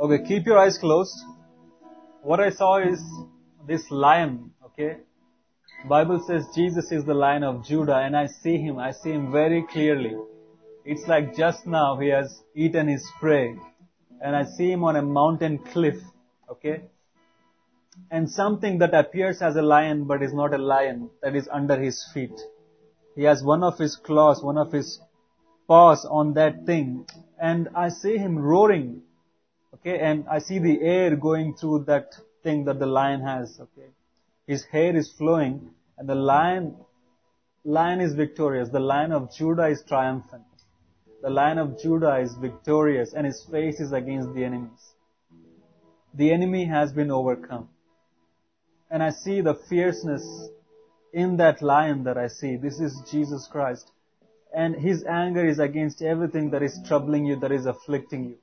Okay, keep your eyes closed. What I saw is this lion, okay? Bible says Jesus is the lion of Judah and I see him, I see him very clearly. It's like just now he has eaten his prey and I see him on a mountain cliff, okay? And something that appears as a lion but is not a lion that is under his feet. He has one of his claws, one of his paws on that thing and I see him roaring Okay, and I see the air going through that thing that the lion has. Okay, his hair is flowing, and the lion, lion is victorious. The lion of Judah is triumphant. The lion of Judah is victorious, and his face is against the enemies. The enemy has been overcome, and I see the fierceness in that lion that I see. This is Jesus Christ, and his anger is against everything that is troubling you, that is afflicting you.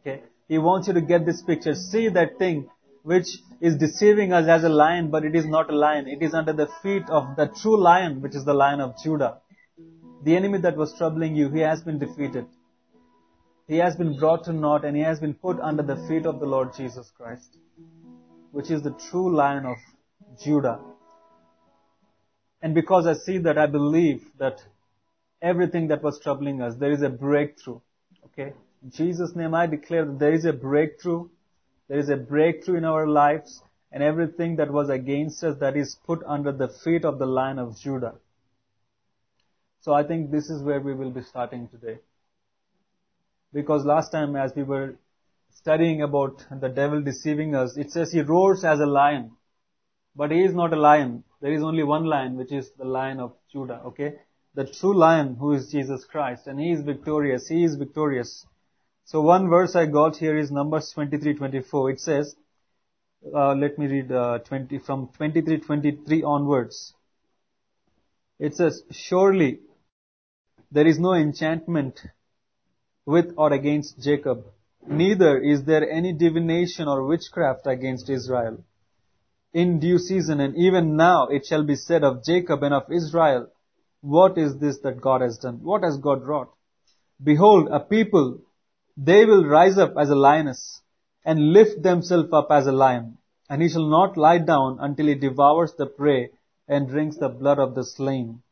Okay. He wants you to get this picture. See that thing which is deceiving us as a lion, but it is not a lion. It is under the feet of the true lion, which is the lion of Judah. The enemy that was troubling you, he has been defeated. He has been brought to naught and he has been put under the feet of the Lord Jesus Christ, which is the true lion of Judah. And because I see that, I believe that everything that was troubling us, there is a breakthrough. Okay? In Jesus' name, I declare that there is a breakthrough. There is a breakthrough in our lives and everything that was against us that is put under the feet of the Lion of Judah. So I think this is where we will be starting today. Because last time as we were studying about the devil deceiving us, it says he roars as a lion. But he is not a lion. There is only one lion, which is the lion of Judah, okay? The true lion who is Jesus Christ and he is victorious. He is victorious. So one verse I got here is Numbers 23:24. It says, uh, let me read uh, 20 from 23:23 onwards. It says, "Surely there is no enchantment with or against Jacob, neither is there any divination or witchcraft against Israel. In due season and even now it shall be said of Jacob and of Israel, what is this that God has done? What has God wrought? Behold, a people they will rise up as a lioness and lift themselves up as a lion. And he shall not lie down until he devours the prey and drinks the blood of the slain.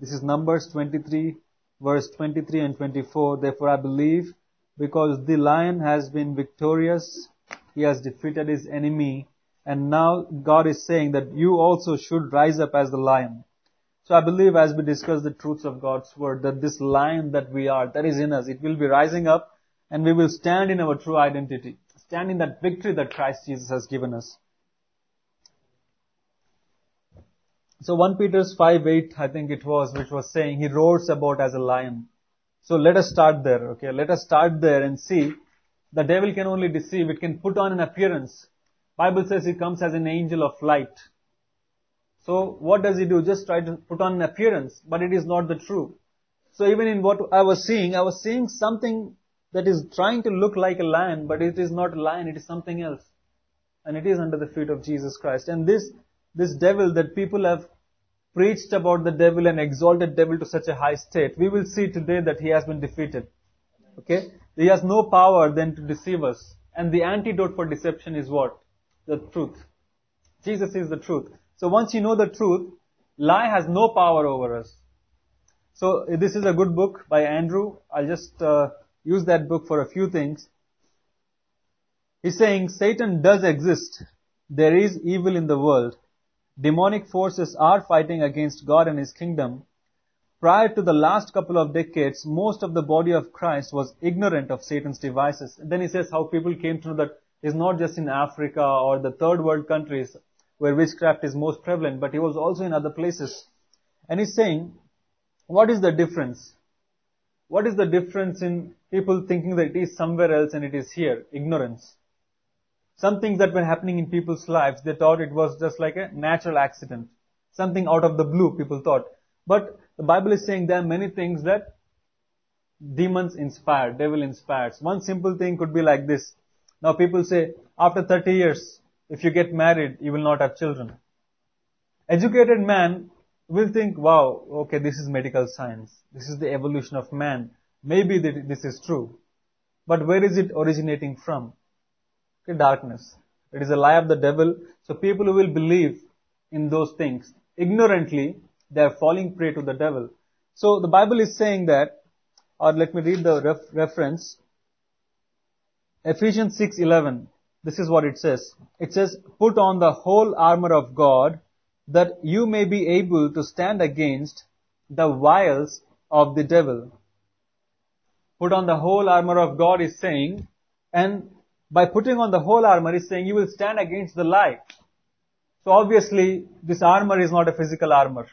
This is Numbers 23 verse 23 and 24. Therefore I believe because the lion has been victorious, he has defeated his enemy, and now God is saying that you also should rise up as the lion. So I believe as we discuss the truths of God's word, that this lion that we are, that is in us, it will be rising up and we will stand in our true identity. Stand in that victory that Christ Jesus has given us. So 1 Peter's 5 8, I think it was, which was saying he roars about as a lion. So let us start there, okay? Let us start there and see the devil can only deceive. It can put on an appearance. Bible says he comes as an angel of light. So what does he do? Just try to put on an appearance, but it is not the true. So even in what I was seeing, I was seeing something that is trying to look like a lion, but it is not a lion, it is something else. And it is under the feet of Jesus Christ. And this, this devil that people have preached about the devil and exalted devil to such a high state, we will see today that he has been defeated. Okay? He has no power then to deceive us. And the antidote for deception is what? The truth. Jesus is the truth. So once you know the truth, lie has no power over us. So this is a good book by Andrew. I'll just uh, use that book for a few things. He's saying Satan does exist. There is evil in the world. Demonic forces are fighting against God and His kingdom. Prior to the last couple of decades, most of the body of Christ was ignorant of Satan's devices. And then he says how people came to know that it's not just in Africa or the third world countries where witchcraft is most prevalent, but he was also in other places. And he's saying, what is the difference? What is the difference in people thinking that it is somewhere else and it is here? Ignorance. Some things that were happening in people's lives, they thought it was just like a natural accident. Something out of the blue, people thought. But the Bible is saying there are many things that demons inspire, devil inspires. One simple thing could be like this. Now people say, after 30 years, if you get married, you will not have children. Educated man will think, wow, okay, this is medical science. This is the evolution of man. Maybe this is true. But where is it originating from? Okay, darkness. It is a lie of the devil. So people who will believe in those things ignorantly, they are falling prey to the devil. So the Bible is saying that, or let me read the ref- reference. Ephesians 6:11. This is what it says. It says, "Put on the whole armor of God, that you may be able to stand against the wiles of the devil." Put on the whole armor of God is saying, and by putting on the whole armor is saying you will stand against the lie. So obviously, this armor is not a physical armor.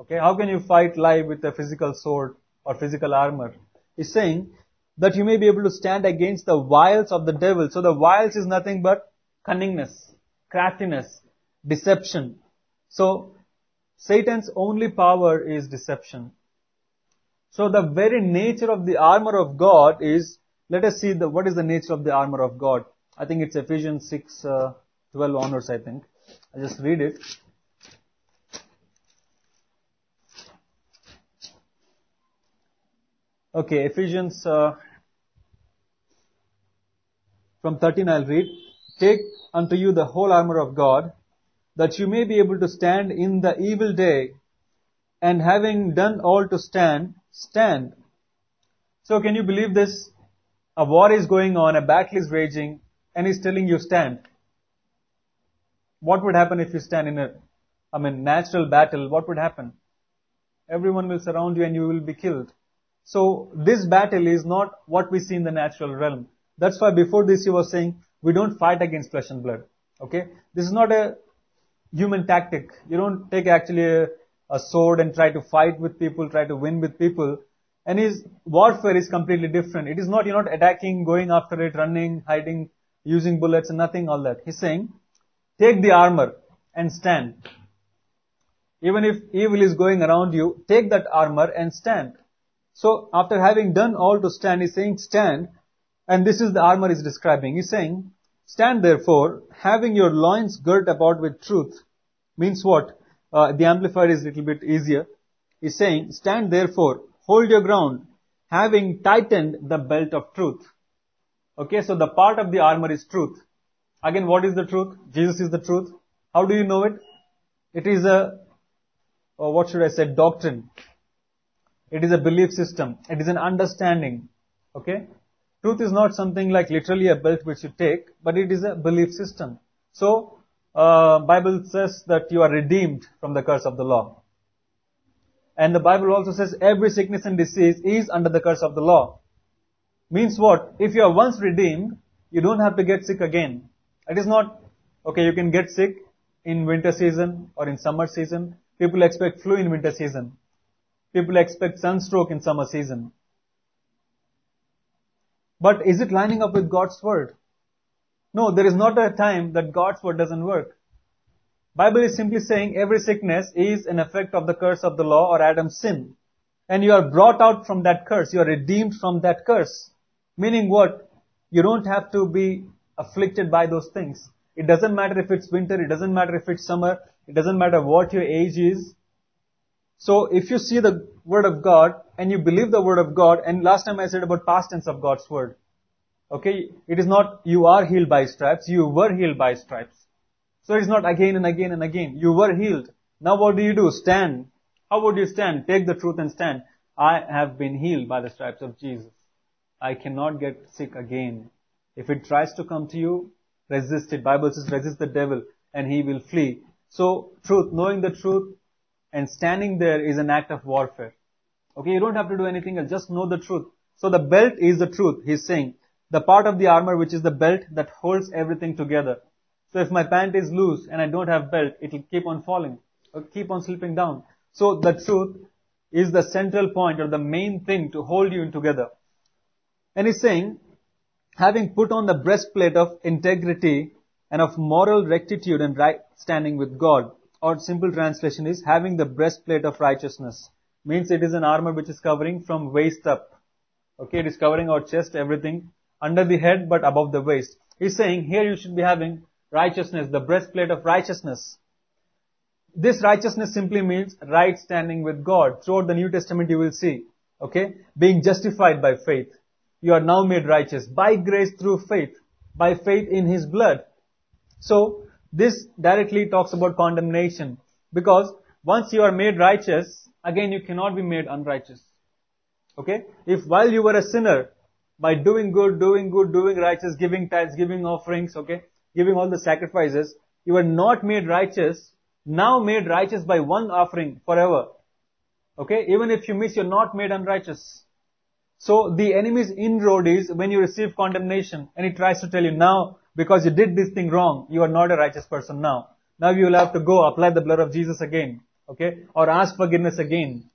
Okay, how can you fight lie with a physical sword or physical armor? He's saying that you may be able to stand against the wiles of the devil. So the wiles is nothing but cunningness, craftiness, deception. So Satan's only power is deception. So the very nature of the armor of God is, let us see the, what is the nature of the armor of God. I think it's Ephesians 6, uh, 12 onwards, I think. I'll just read it. Okay, Ephesians uh, from 13 I'll read. Take unto you the whole armor of God, that you may be able to stand in the evil day, and having done all to stand, stand. So can you believe this? A war is going on, a battle is raging, and he's telling you stand. What would happen if you stand in a, I mean, natural battle? What would happen? Everyone will surround you and you will be killed. So this battle is not what we see in the natural realm. That's why before this he was saying, we don't fight against flesh and blood. Okay? This is not a human tactic. You don't take actually a, a sword and try to fight with people, try to win with people. And his warfare is completely different. It is not, you're not attacking, going after it, running, hiding, using bullets and nothing all that. He's saying, take the armor and stand. Even if evil is going around you, take that armor and stand. So after having done all to stand, he's saying stand, and this is the armor he's describing. He's saying, stand therefore, having your loins girt about with truth. Means what? Uh, the Amplified is a little bit easier. He's saying, stand therefore, hold your ground, having tightened the belt of truth. Okay, so the part of the armor is truth. Again, what is the truth? Jesus is the truth. How do you know it? It is a, or what should I say, doctrine. It is a belief system. It is an understanding. Okay? Truth is not something like literally a belt which you take, but it is a belief system. So, uh, Bible says that you are redeemed from the curse of the law. And the Bible also says every sickness and disease is under the curse of the law. Means what? If you are once redeemed, you don't have to get sick again. It is not, okay, you can get sick in winter season or in summer season. People expect flu in winter season. People expect sunstroke in summer season. But is it lining up with God's word? No, there is not a time that God's word doesn't work. Bible is simply saying every sickness is an effect of the curse of the law or Adam's sin. And you are brought out from that curse. You are redeemed from that curse. Meaning what? You don't have to be afflicted by those things. It doesn't matter if it's winter, it doesn't matter if it's summer, it doesn't matter what your age is. So if you see the word of God and you believe the word of God, and last time I said about past tense of God's word. Okay, it is not you are healed by stripes, you were healed by stripes. So it is not again and again and again. You were healed. Now what do you do? Stand. How would you stand? Take the truth and stand. I have been healed by the stripes of Jesus. I cannot get sick again. If it tries to come to you, resist it. Bible says resist the devil and he will flee. So truth, knowing the truth and standing there is an act of warfare. Okay, you don't have to do anything else. Just know the truth. So the belt is the truth. He's saying the part of the armor which is the belt that holds everything together. So if my pant is loose and I don't have belt, it will keep on falling or keep on slipping down. So the truth is the central point or the main thing to hold you in together. And he's saying, having put on the breastplate of integrity and of moral rectitude and right standing with God, or simple translation is having the breastplate of righteousness. Means it is an armor which is covering from waist up. Okay, it is covering our chest, everything, under the head but above the waist. He's saying here you should be having righteousness, the breastplate of righteousness. This righteousness simply means right standing with God. Throughout the New Testament you will see, okay, being justified by faith. You are now made righteous by grace through faith. by faith in His blood. So, this directly talks about condemnation. Because once you are made righteous, again you cannot be made unrighteous. Okay? If while you were a sinner, by doing good, doing good, doing righteous, giving tithes, giving offerings, okay, giving all the sacrifices, you were not made righteous, now made righteous by one offering forever. Okay? Even if you miss, you're not made unrighteous. So the enemy's inroad is when you receive condemnation and he tries to tell you now, because you did this thing wrong, you are not a righteous person now. Now you will have to go apply the blood of Jesus again. Okay? Or ask forgiveness again.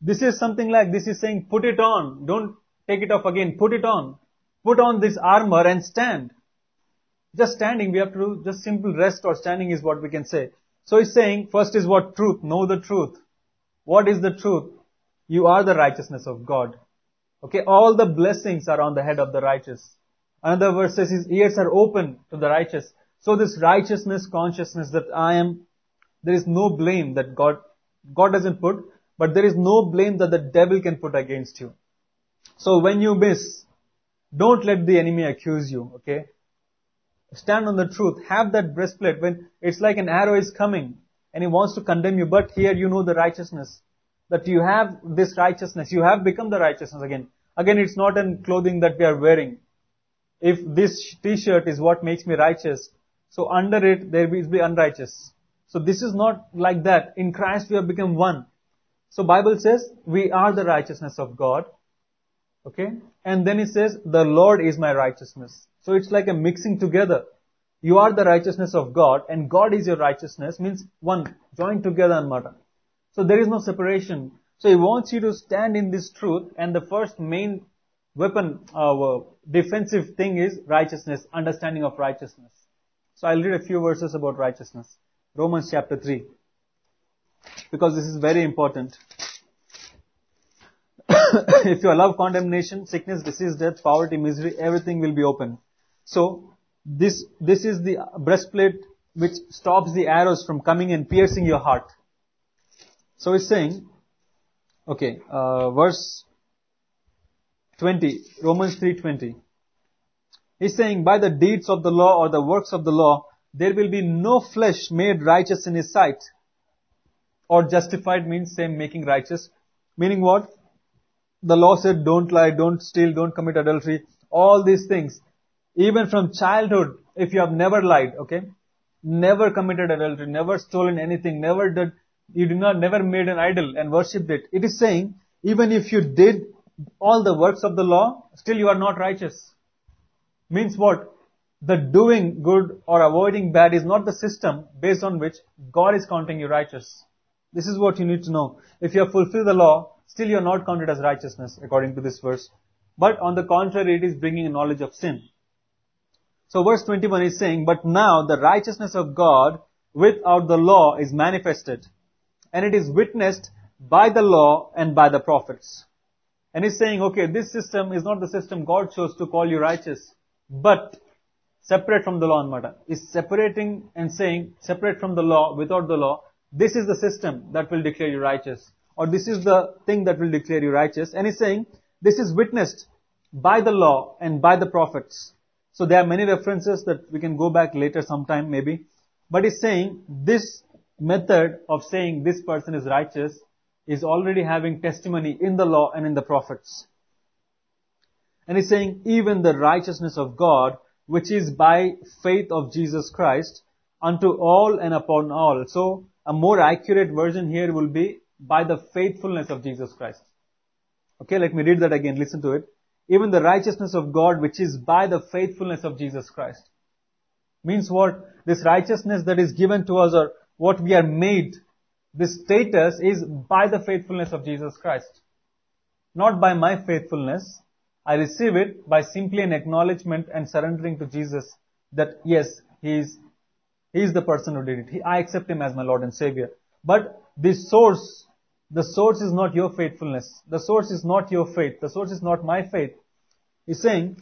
This is something like, this is saying put it on. Don't take it off again. Put it on. Put on this armor and stand. Just standing, we have to do just simple rest or standing is what we can say. So he's saying, first is what truth, know the truth. What is the truth? You are the righteousness of God. Okay, all the blessings are on the head of the righteous. Another verse says his ears are open to the righteous. So this righteousness, consciousness that I am, there is no blame that God, God doesn't put, but there is no blame that the devil can put against you. So when you miss, don't let the enemy accuse you, okay? Stand on the truth. Have that breastplate when it's like an arrow is coming and he wants to condemn you, but here you know the righteousness. That you have this righteousness. You have become the righteousness again. Again, it's not in clothing that we are wearing. If this t-shirt is what makes me righteous, so under it there will be unrighteous. So this is not like that. In Christ we have become one. So Bible says we are the righteousness of God. Okay? And then it says the Lord is my righteousness. So it's like a mixing together. You are the righteousness of God and God is your righteousness means one, joined together and matter. So there is no separation. So he wants you to stand in this truth and the first main weapon, uh, defensive thing is righteousness, understanding of righteousness. So I'll read a few verses about righteousness. Romans chapter 3. Because this is very important. if you allow condemnation, sickness, disease, death, poverty, misery, everything will be open. So, this, this is the breastplate which stops the arrows from coming and piercing your heart. So it's saying, okay, uh, verse 20, Romans 3.20. He's saying, by the deeds of the law or the works of the law, there will be no flesh made righteous in his sight. Or justified means same making righteous. Meaning what? The law said don't lie, don't steal, don't commit adultery. All these things. Even from childhood, if you have never lied, okay? Never committed adultery, never stolen anything, never did, you did not, never made an idol and worshipped it. It is saying, even if you did all the works of the law, still you are not righteous. Means what? The doing good or avoiding bad is not the system based on which God is counting you righteous. This is what you need to know. If you have fulfilled the law, still you are not counted as righteousness according to this verse. But on the contrary, it is bringing a knowledge of sin. So verse 21 is saying, But now the righteousness of God without the law is manifested, and it is witnessed by the law and by the prophets. And he's saying, okay, this system is not the system God chose to call you righteous, but separate from the law matter. Is separating and saying, separate from the law, without the law, this is the system that will declare you righteous. Or this is the thing that will declare you righteous. And he's saying, this is witnessed by the law and by the prophets. So there are many references that we can go back later sometime maybe. But he's saying this method of saying this person is righteous is already having testimony in the law and in the prophets. And he's saying even the righteousness of God, which is by faith of Jesus Christ, unto all and upon all. So a more accurate version here will be by the faithfulness of Jesus Christ. Okay, let me read that again. Listen to it even the righteousness of God which is by the faithfulness of Jesus Christ. Means what? This righteousness that is given to us or what we are made, this status is by the faithfulness of Jesus Christ. Not by my faithfulness. I receive it by simply an acknowledgement and surrendering to Jesus that yes, He is, He is the person who did it. He, I accept Him as my Lord and Savior. But the source the source is not your faithfulness. The source is not your faith. The source is not my faith. He's saying,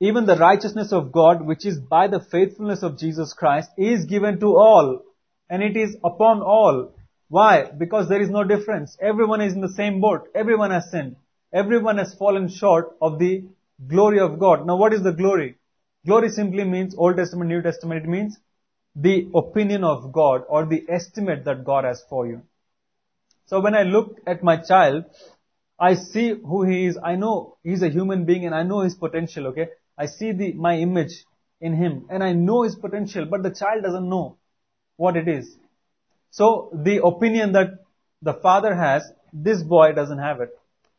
even the righteousness of God, which is by the faithfulness of Jesus Christ, is given to all. And it is upon all. Why? Because there is no difference. Everyone is in the same boat. Everyone has sinned. Everyone has fallen short of the glory of God. Now what is the glory? Glory simply means Old Testament, New Testament, it means the opinion of God or the estimate that God has for you. So when I look at my child, I see who he is. I know he's a human being and I know his potential, okay? I see the, my image in him and I know his potential, but the child doesn't know what it is. So the opinion that the father has, this boy doesn't have it.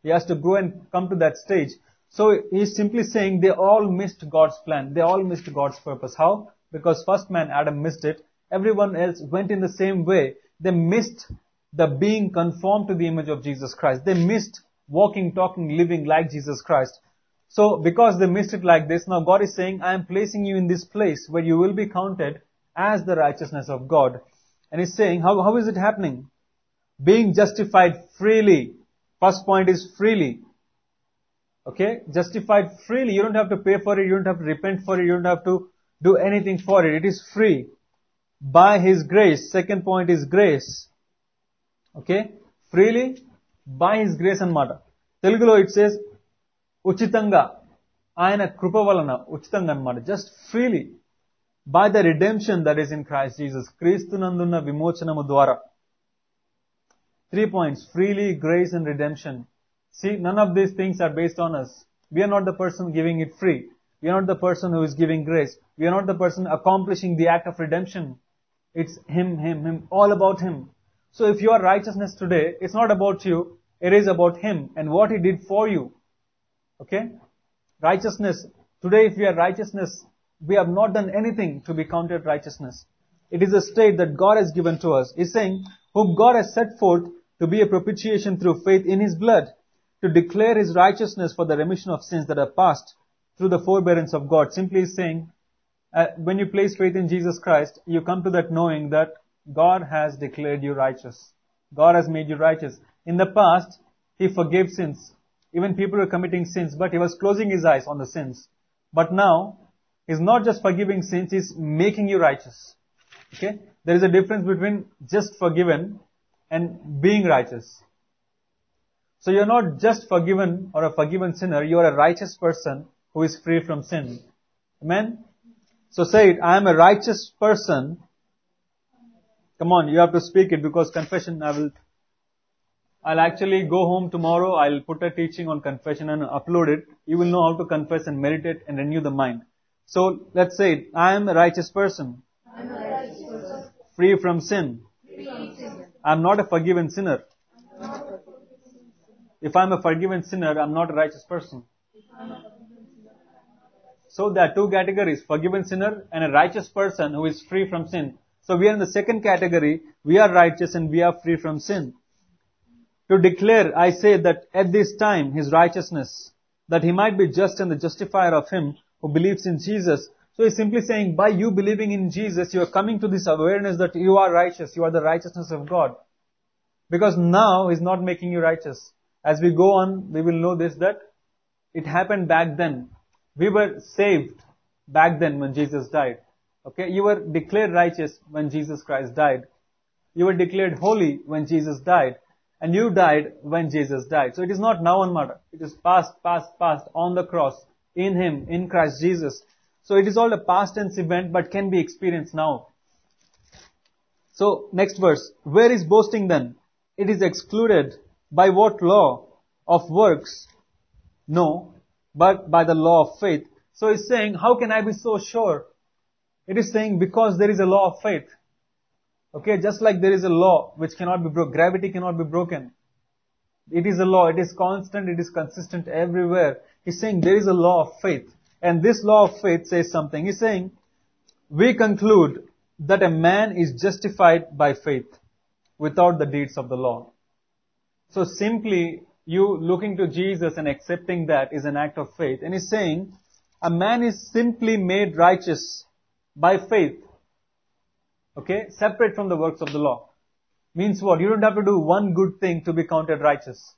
He has to go and come to that stage. So he's simply saying they all missed God's plan. They all missed God's purpose. How? Because first man, Adam, missed it. Everyone else went in the same way. They missed the being conformed to the image of Jesus Christ. They missed walking, talking, living like Jesus Christ. So because they missed it like this, now God is saying, I am placing you in this place where you will be counted as the righteousness of God. And He's saying, how, how is it happening? Being justified freely. First point is freely. Okay? Justified freely. You don't have to pay for it. You don't have to repent for it. You don't have to do anything for it. It is free. By His grace. Second point is grace. Okay freely by his grace అన్నమాట తెలుగులో it says ఉచితంగా ఆయన కృప వలన ఉచితంగా అన్నమాట just freely by the redemption that is in Christ Jesus క్రీస్తునందున్న విమోచనము ద్వారా Three points. Freely, grace and redemption. See, none of these things are based on us. We are not the person giving it free. We are not the person who is giving grace. We are not the person accomplishing the act of redemption. It's Him, Him, Him, all about Him. So if your righteousness today, it's not about you, it is about Him and what He did for you. Okay? Righteousness. Today if we are righteousness, we have not done anything to be counted righteousness. It is a state that God has given to us. He's saying, whom God has set forth to be a propitiation through faith in His blood, to declare His righteousness for the remission of sins that are past through the forbearance of God. Simply saying, uh, when you place faith in Jesus Christ, you come to that knowing that God has declared you righteous. God has made you righteous. In the past, He forgave sins. Even people were committing sins, but He was closing His eyes on the sins. But now, He's not just forgiving sins, He's making you righteous. Okay? There is a difference between just forgiven and being righteous. So you're not just forgiven or a forgiven sinner, you are a righteous person who is free from sin. Amen? So say it, I am a righteous person. Come on, you have to speak it because confession I will, I'll actually go home tomorrow, I'll put a teaching on confession and upload it. You will know how to confess and meditate and renew the mind. So let's say it, I am a righteous person. A righteous person, Free from sin. free from sin. I'm not a forgiven sinner. If I'm a forgiven sinner, I'm not a righteous person. So there are two categories, forgiven sinner and a righteous person who is free from sin. So we are in the second category, we are righteous and we are free from sin. To declare, I say that at this time, his righteousness, that he might be just and the justifier of him who believes in Jesus. So he's simply saying, by you believing in Jesus, you are coming to this awareness that you are righteous, you are the righteousness of God. Because now he's not making you righteous. As we go on, we will know this that it happened back then. We were saved back then when Jesus died. Okay, you were declared righteous when Jesus Christ died. You were declared holy when Jesus died. And you died when Jesus died. So it is not now and matter. It is past, past, past, on the cross, in Him, in Christ Jesus. So it is all a past tense event but can be experienced now. So next verse. Where is boasting then? It is excluded by what law? Of works? No, but by the law of faith. So it's saying, how can I be so sure? It is saying because there is a law of faith. Okay, just like there is a law which cannot be broken, gravity cannot be broken. It is a law, it is constant, it is consistent everywhere. He's saying there is a law of faith. And this law of faith says something. He's saying, we conclude that a man is justified by faith without the deeds of the law. So simply you looking to Jesus and accepting that is an act of faith. And he's saying, a man is simply made righteous by faith. Okay? Separate from the works of the law. Means what? You don't have to do one good thing to be counted righteous.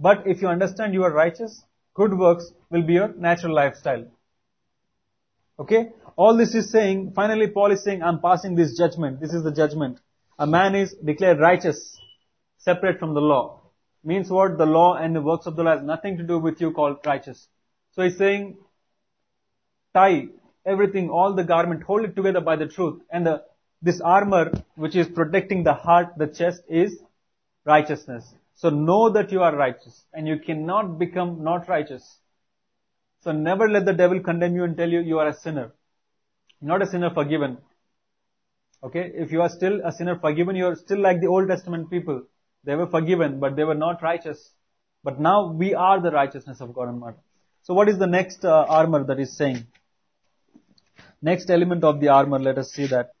But if you understand you are righteous, good works will be your natural lifestyle. Okay? All this is saying, finally Paul is saying, I'm passing this judgment. This is the judgment. A man is declared righteous, separate from the law. Means what? The law and the works of the law has nothing to do with you called righteous. So he's saying, tie everything, all the garment, hold it together by the truth. And the, this armor, which is protecting the heart, the chest, is righteousness. So know that you are righteous and you cannot become not righteous. So never let the devil condemn you and tell you you are a sinner. Not a sinner forgiven. Okay? If you are still a sinner forgiven, you are still like the Old Testament people. They were forgiven, but they were not righteous. But now we are the righteousness of God and man. So what is the next uh, armor that is saying? Next element of the armor, let us see that.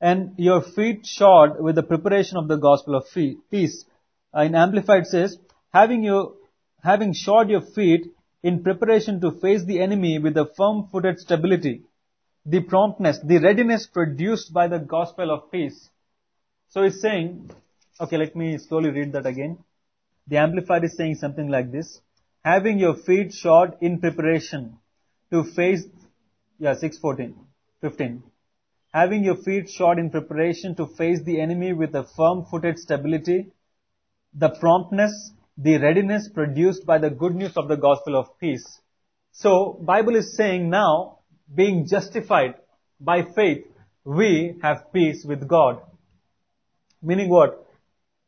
And your feet shod with the preparation of the gospel of peace. Uh, in Amplified says, having your, having shod your feet in preparation to face the enemy with a firm-footed stability, the promptness, the readiness produced by the gospel of peace. So he's saying, okay, let me slowly read that again. The Amplified is saying something like this. Having your feet shod in preparation to face, yeah, 614, 15. Having your feet shod in preparation to face the enemy with a firm-footed stability, the promptness, the readiness produced by the good news of the gospel of peace. So, Bible is saying now, being justified by faith, we have peace with God. Meaning what?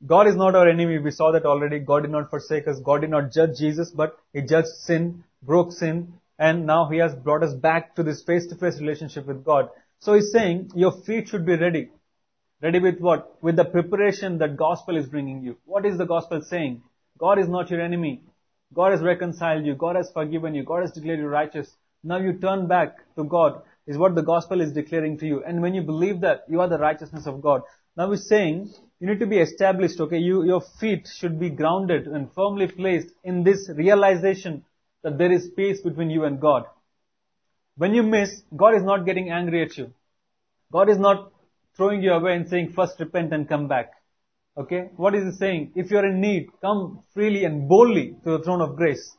God is not our enemy. We saw that already. God did not forsake us. God did not judge Jesus, but He judged sin, broke sin, and now He has brought us back to this face-to-face relationship with God. So He's saying, your feet should be ready. Ready with what? With the preparation that gospel is bringing you. What is the gospel saying? God is not your enemy. God has reconciled you. God has forgiven you. God has declared you righteous. Now you turn back to God is what the gospel is declaring to you. And when you believe that, you are the righteousness of God. Now he's saying, you need to be established, okay? You, your feet should be grounded and firmly placed in this realization that there is peace between you and God. When you miss, God is not getting angry at you. God is not throwing you away and saying, first repent and come back. Okay? What is he saying? If you are in need, come freely and boldly to the throne of grace.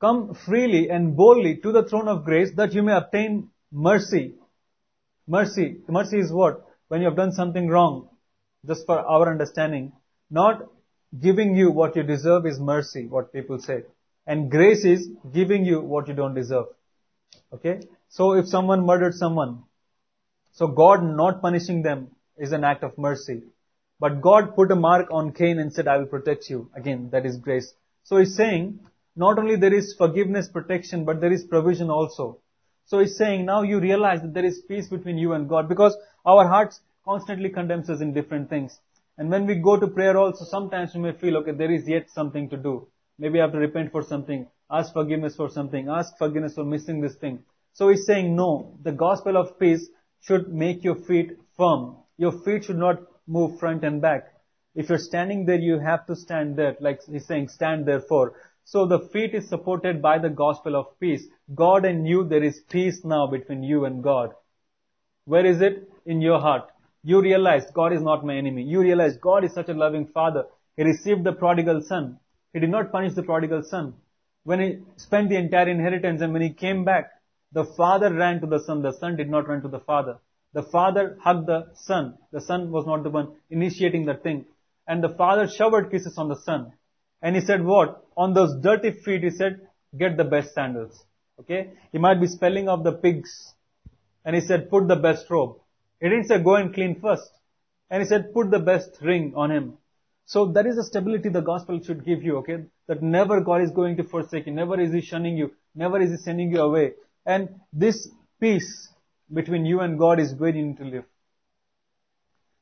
Come freely and boldly to the throne of grace that you may obtain mercy. Mercy. Mercy is what? When you have done something wrong, just for our understanding, not giving you what you deserve is mercy, what people say. And grace is giving you what you don't deserve. Okay? So if someone murdered someone, so God not punishing them is an act of mercy. But God put a mark on Cain and said, I will protect you. Again, that is grace. So he's saying, not only there is forgiveness, protection, but there is provision also. So he's saying, now you realize that there is peace between you and God because our hearts constantly condemns us in different things. And when we go to prayer also, sometimes we may feel, okay, there is yet something to do. Maybe I have to repent for something, ask forgiveness for something, ask forgiveness for missing this thing. So he's saying, no, the gospel of peace should make your feet firm. Your feet should not move front and back. If you're standing there, you have to stand there. Like he's saying, stand therefore. So the feet is supported by the gospel of peace. God and you, there is peace now between you and God. Where is it? In your heart. You realize God is not my enemy. You realize God is such a loving father. He received the prodigal son. He did not punish the prodigal son. When he spent the entire inheritance and when he came back, the father ran to the son. The son did not run to the father. The father hugged the son. The son was not the one initiating the thing. And the father showered kisses on the son. And he said what? On those dirty feet, he said, get the best sandals. Okay? He might be spelling of the pigs. And he said, put the best robe. He didn't say go and clean first. And he said, put the best ring on him. So that is the stability the gospel should give you, okay? That never God is going to forsake you. Never is he shunning you. Never is he sending you away. And this peace between you and God is where you need to live.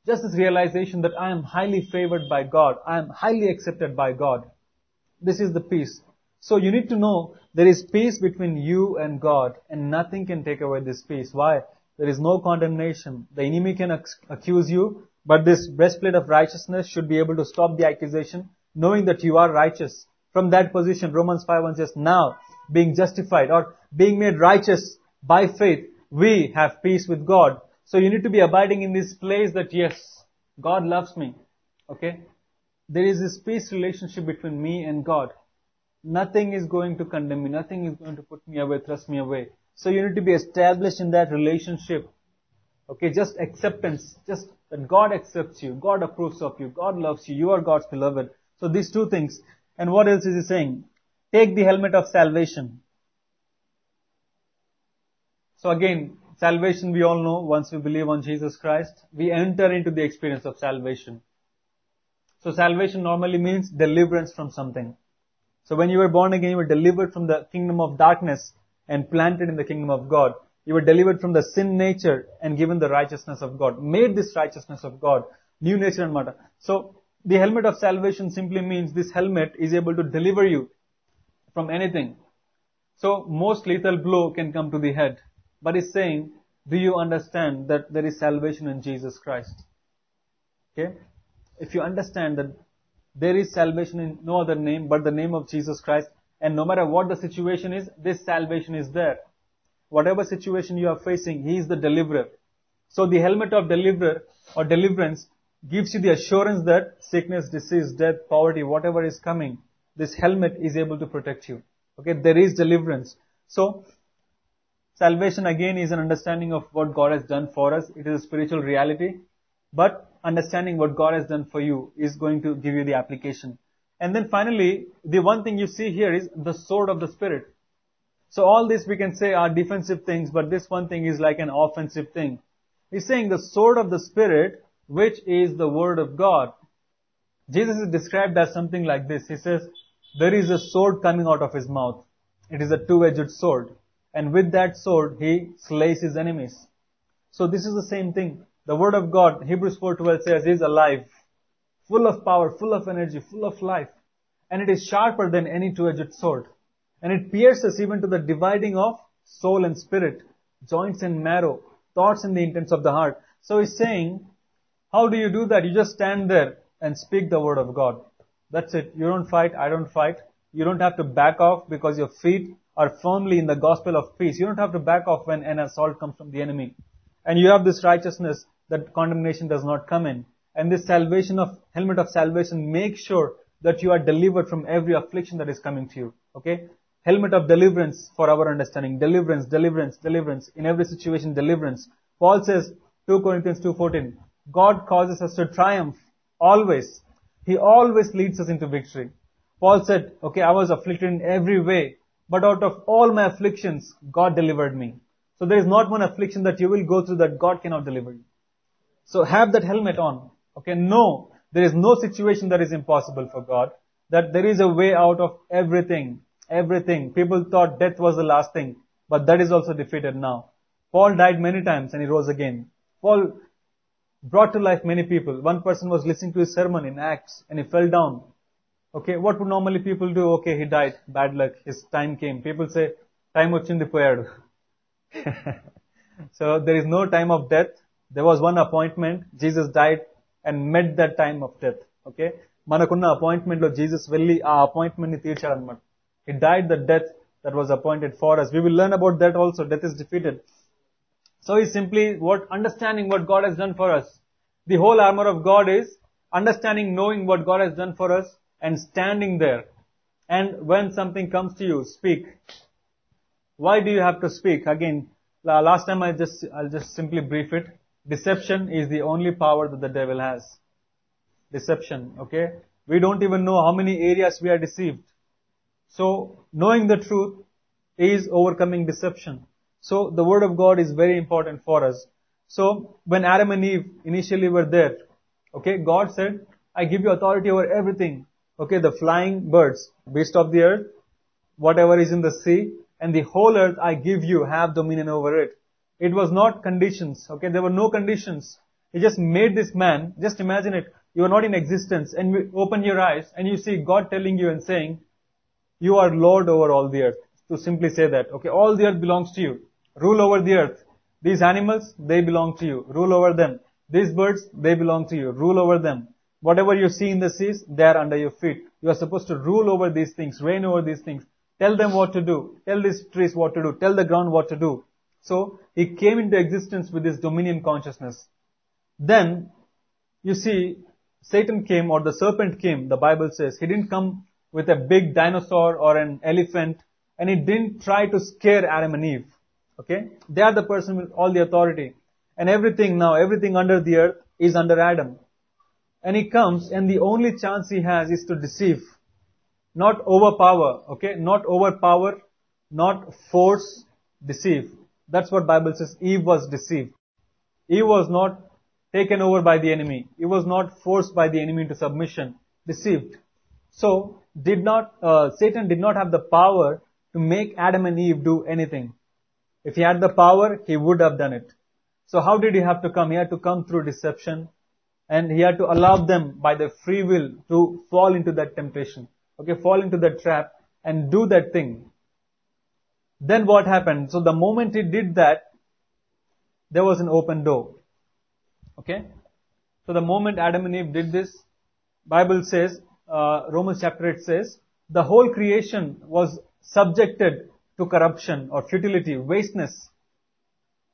Just this realization that I am highly favored by God. I am highly accepted by God. This is the peace. So you need to know there is peace between you and God and nothing can take away this peace. Why? There is no condemnation. The enemy can ac- accuse you, but this breastplate of righteousness should be able to stop the accusation, knowing that you are righteous. From that position, Romans 5 1 says, now, being justified or being made righteous by faith, we have peace with God. So you need to be abiding in this place that yes, God loves me. Okay? There is this peace relationship between me and God. Nothing is going to condemn me. Nothing is going to put me away, thrust me away. So you need to be established in that relationship. Okay, just acceptance. Just that God accepts you. God approves of you. God loves you. You are God's beloved. So these two things. And what else is he saying? Take the helmet of salvation. So again, salvation we all know once we believe on Jesus Christ, we enter into the experience of salvation. So salvation normally means deliverance from something. So when you were born again, you were delivered from the kingdom of darkness and planted in the kingdom of God. You were delivered from the sin nature and given the righteousness of God. Made this righteousness of God. New nature and matter. So the helmet of salvation simply means this helmet is able to deliver you from anything. So most lethal blow can come to the head. But he's saying, do you understand that there is salvation in Jesus Christ? Okay? If you understand that there is salvation in no other name but the name of Jesus Christ, and no matter what the situation is, this salvation is there. Whatever situation you are facing, He is the deliverer. So the helmet of deliverer or deliverance gives you the assurance that sickness, disease, death, poverty, whatever is coming, this helmet is able to protect you. Okay, there is deliverance. So, salvation again is an understanding of what God has done for us. It is a spiritual reality. But understanding what God has done for you is going to give you the application. And then finally, the one thing you see here is the sword of the Spirit. So all this we can say are defensive things, but this one thing is like an offensive thing. He's saying the sword of the Spirit, which is the Word of God. Jesus is described as something like this. He says, there is a sword coming out of his mouth. It is a two-edged sword. And with that sword, he slays his enemies. So this is the same thing. The Word of God, Hebrews 4.12 says, is alive, full of power, full of energy, full of life. And it is sharper than any two-edged sword. And it pierces even to the dividing of soul and spirit, joints and marrow, thoughts and the intents of the heart. So he's saying, how do you do that? You just stand there and speak the word of God. That's it. You don't fight, I don't fight. You don't have to back off because your feet are firmly in the gospel of peace. You don't have to back off when an assault comes from the enemy. And you have this righteousness that condemnation does not come in. And this salvation of, helmet of salvation makes sure that you are delivered from every affliction that is coming to you. Okay? Helmet of deliverance for our understanding. Deliverance, deliverance, deliverance. In every situation, deliverance. Paul says, 2 Corinthians 2.14, God causes us to triumph always. He always leads us into victory. Paul said, okay, I was afflicted in every way, but out of all my afflictions, God delivered me. So there is not one affliction that you will go through that God cannot deliver you. So have that helmet on. Okay, no, there is no situation that is impossible for God. That there is a way out of everything Everything. People thought death was the last thing, but that is also defeated now. Paul died many times and he rose again. Paul brought to life many people. One person was listening to his sermon in Acts and he fell down. Okay, what would normally people do? Okay, he died. Bad luck. His time came. People say, time వచ్చిndi poyadu. so there is no time of death. There was one appointment. Jesus died and met that time of death. Okay. మనకున్న appointment లో Jesus వెళ్ళి ఆ appointment ని తీర్చాడనమాట he died the death that was appointed for us. We will learn about that also. Death is defeated. So it's simply what understanding what God has done for us. The whole armor of God is understanding, knowing what God has done for us and standing there. And when something comes to you, speak. Why do you have to speak? Again, last time I just, I'll just simply brief it. Deception is the only power that the devil has. Deception, okay? We don't even know how many areas we are deceived. So, knowing the truth is overcoming deception. So, the word of God is very important for us. So, when Adam and Eve initially were there, okay, God said, I give you authority over everything. Okay, the flying birds, beast of the earth, whatever is in the sea, and the whole earth I give you, have dominion over it. It was not conditions, okay, there were no conditions. He just made this man, just imagine it, you are not in existence, and you open your eyes, and you see God telling you and saying, you are Lord over all the earth. To simply say that, okay, all the earth belongs to you. Rule over the earth. These animals, they belong to you. Rule over them. These birds, they belong to you. Rule over them. Whatever you see in the seas, they are under your feet. You are supposed to rule over these things, reign over these things. Tell them what to do. Tell these trees what to do. Tell the ground what to do. So, he came into existence with this dominion consciousness. Then, you see, Satan came or the serpent came, the Bible says. He didn't come with a big dinosaur or an elephant and he didn't try to scare Adam and Eve. Okay? They are the person with all the authority. And everything now, everything under the earth is under Adam. And he comes and the only chance he has is to deceive. Not overpower, okay? Not overpower, not force, deceive. That's what Bible says. Eve was deceived. Eve was not taken over by the enemy. He was not forced by the enemy into submission. Deceived. So, did not, uh, Satan did not have the power to make Adam and Eve do anything. If he had the power, he would have done it. So how did he have to come? He had to come through deception and he had to allow them by their free will to fall into that temptation. Okay, fall into that trap and do that thing. Then what happened? So the moment he did that, there was an open door. Okay? So the moment Adam and Eve did this, Bible says, uh, Romans chapter 8 says, the whole creation was subjected to corruption or futility, wasteness,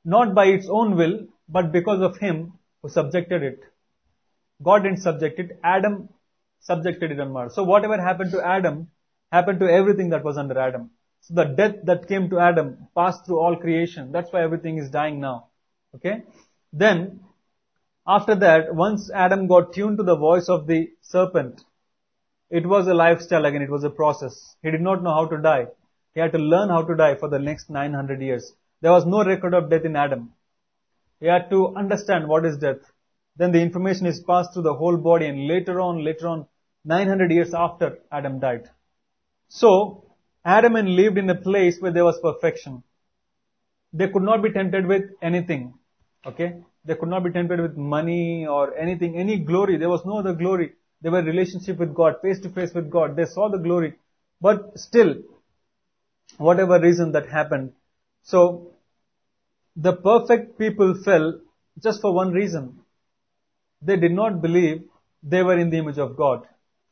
not by its own will, but because of him who subjected it. God didn't subject it, Adam subjected it on Mars. So whatever happened to Adam, happened to everything that was under Adam. So the death that came to Adam passed through all creation. That's why everything is dying now. Okay? Then, after that, once Adam got tuned to the voice of the serpent, it was a lifestyle again, it was a process. He did not know how to die. He had to learn how to die for the next 900 years. There was no record of death in Adam. He had to understand what is death. Then the information is passed through the whole body and later on, later on, 900 years after Adam died. So, Adam and lived in a place where there was perfection. They could not be tempted with anything. Okay? They could not be tempted with money or anything, any glory. There was no other glory. They were in relationship with God, face to face with God. They saw the glory. But still, whatever reason that happened, so the perfect people fell just for one reason. They did not believe they were in the image of God.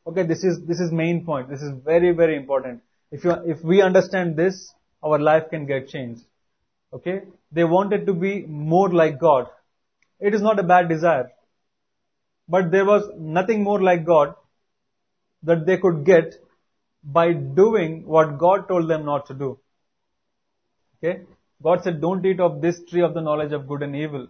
Okay, this is, this is main point. This is very, very important. If you, if we understand this, our life can get changed. Okay? They wanted to be more like God. It is not a bad desire. But there was nothing more like God that they could get by doing what God told them not to do. Okay? God said, don't eat of this tree of the knowledge of good and evil.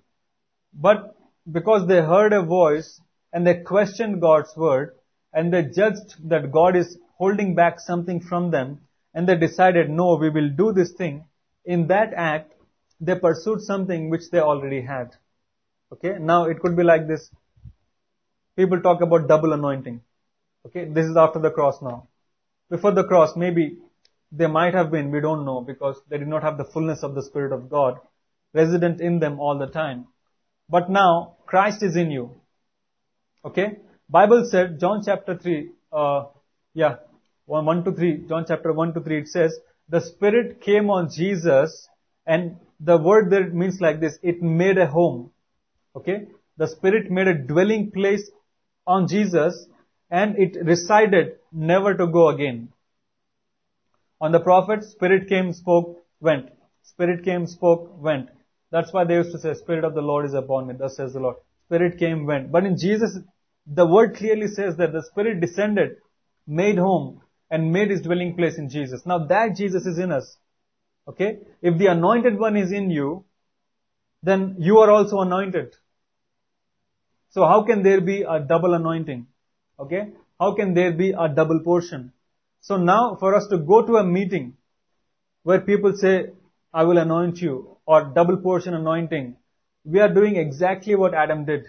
But because they heard a voice and they questioned God's word and they judged that God is holding back something from them and they decided, no, we will do this thing. In that act, they pursued something which they already had. Okay? Now it could be like this. People talk about double anointing. Okay? This is after the cross now. Before the cross, maybe they might have been, we don't know, because they did not have the fullness of the Spirit of God resident in them all the time. But now, Christ is in you. Okay? Bible said, John chapter 3, uh, yeah, 1, 1 to 3, John chapter 1 to 3, it says, the Spirit came on Jesus and the word there means like this, it made a home. Okay? The Spirit made a dwelling place on Jesus and it resided never to go again. On the prophet, Spirit came, spoke, went. Spirit came, spoke, went. That's why they used to say, Spirit of the Lord is upon me, thus says the Lord. Spirit came, went. But in Jesus, the word clearly says that the Spirit descended, made home, and made his dwelling place in Jesus. Now that Jesus is in us. Okay? If the anointed one is in you, then you are also anointed. So how can there be a double anointing? Okay? How can there be a double portion? So now for us to go to a meeting where people say, I will anoint you or double portion anointing, we are doing exactly what Adam did.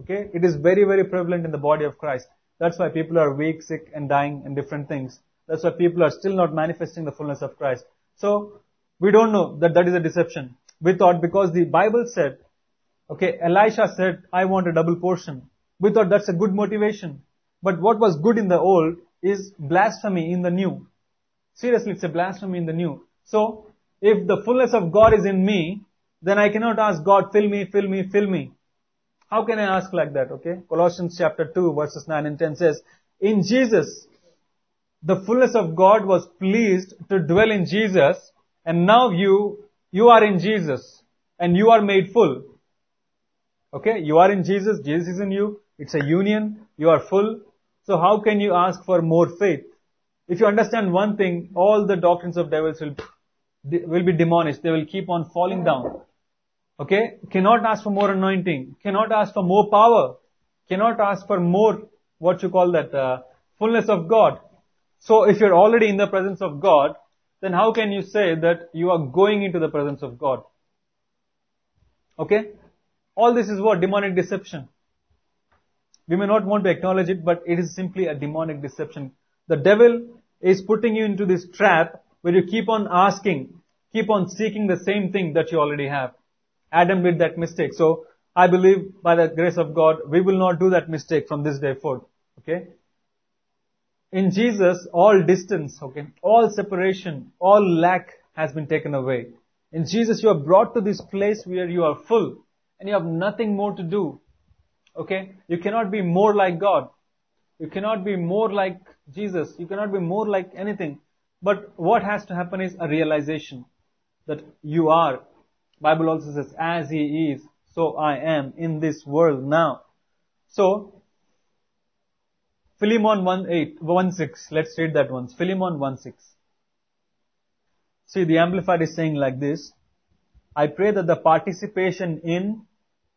Okay? It is very, very prevalent in the body of Christ. That's why people are weak, sick and dying and different things. That's why people are still not manifesting the fullness of Christ. So, we don't know that that is a deception. We thought because the Bible said, okay, Elisha said, I want a double portion. We thought that's a good motivation. But what was good in the old is blasphemy in the new. Seriously, it's a blasphemy in the new. So, if the fullness of God is in me, then I cannot ask God, fill me, fill me, fill me. How can I ask like that, okay? Colossians chapter 2 verses 9 and 10 says, In Jesus, the fullness of God was pleased to dwell in Jesus, and now you, you are in Jesus, and you are made full. Okay? You are in Jesus, Jesus is in you, it's a union, you are full. So how can you ask for more faith? If you understand one thing, all the doctrines of devils will, will be demolished. They will keep on falling down. Okay? Cannot ask for more anointing. Cannot ask for more power. Cannot ask for more, what you call that, uh, fullness of God. So if you're already in the presence of God, then how can you say that you are going into the presence of God? Okay? All this is what? Demonic deception. We may not want to acknowledge it, but it is simply a demonic deception. The devil is putting you into this trap where you keep on asking, keep on seeking the same thing that you already have. Adam did that mistake. So I believe by the grace of God, we will not do that mistake from this day forth. Okay? In Jesus, all distance, okay, all separation, all lack has been taken away. In Jesus, you are brought to this place where you are full and you have nothing more to do. Okay? You cannot be more like God. You cannot be more like Jesus. You cannot be more like anything. But what has to happen is a realization that you are. Bible also says, as He is, so I am in this world now. So, Philemon 1 8, 1 6. Let's read that once. Philemon 1 6. See, the Amplified is saying like this. I pray that the participation in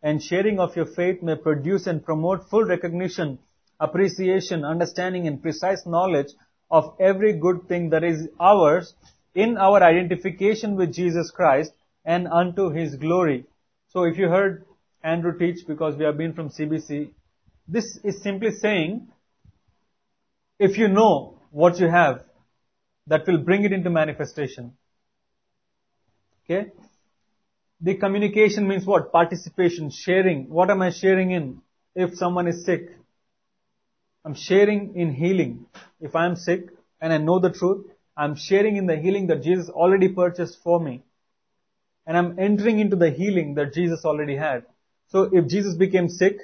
and sharing of your faith may produce and promote full recognition, appreciation, understanding and precise knowledge of every good thing that is ours in our identification with Jesus Christ and unto His glory. So if you heard Andrew teach because we have been from CBC, this is simply saying, if you know what you have, that will bring it into manifestation. Okay? The communication means what? Participation, sharing. What am I sharing in? If someone is sick, I'm sharing in healing. If I'm sick and I know the truth, I'm sharing in the healing that Jesus already purchased for me. And I'm entering into the healing that Jesus already had. So if Jesus became sick,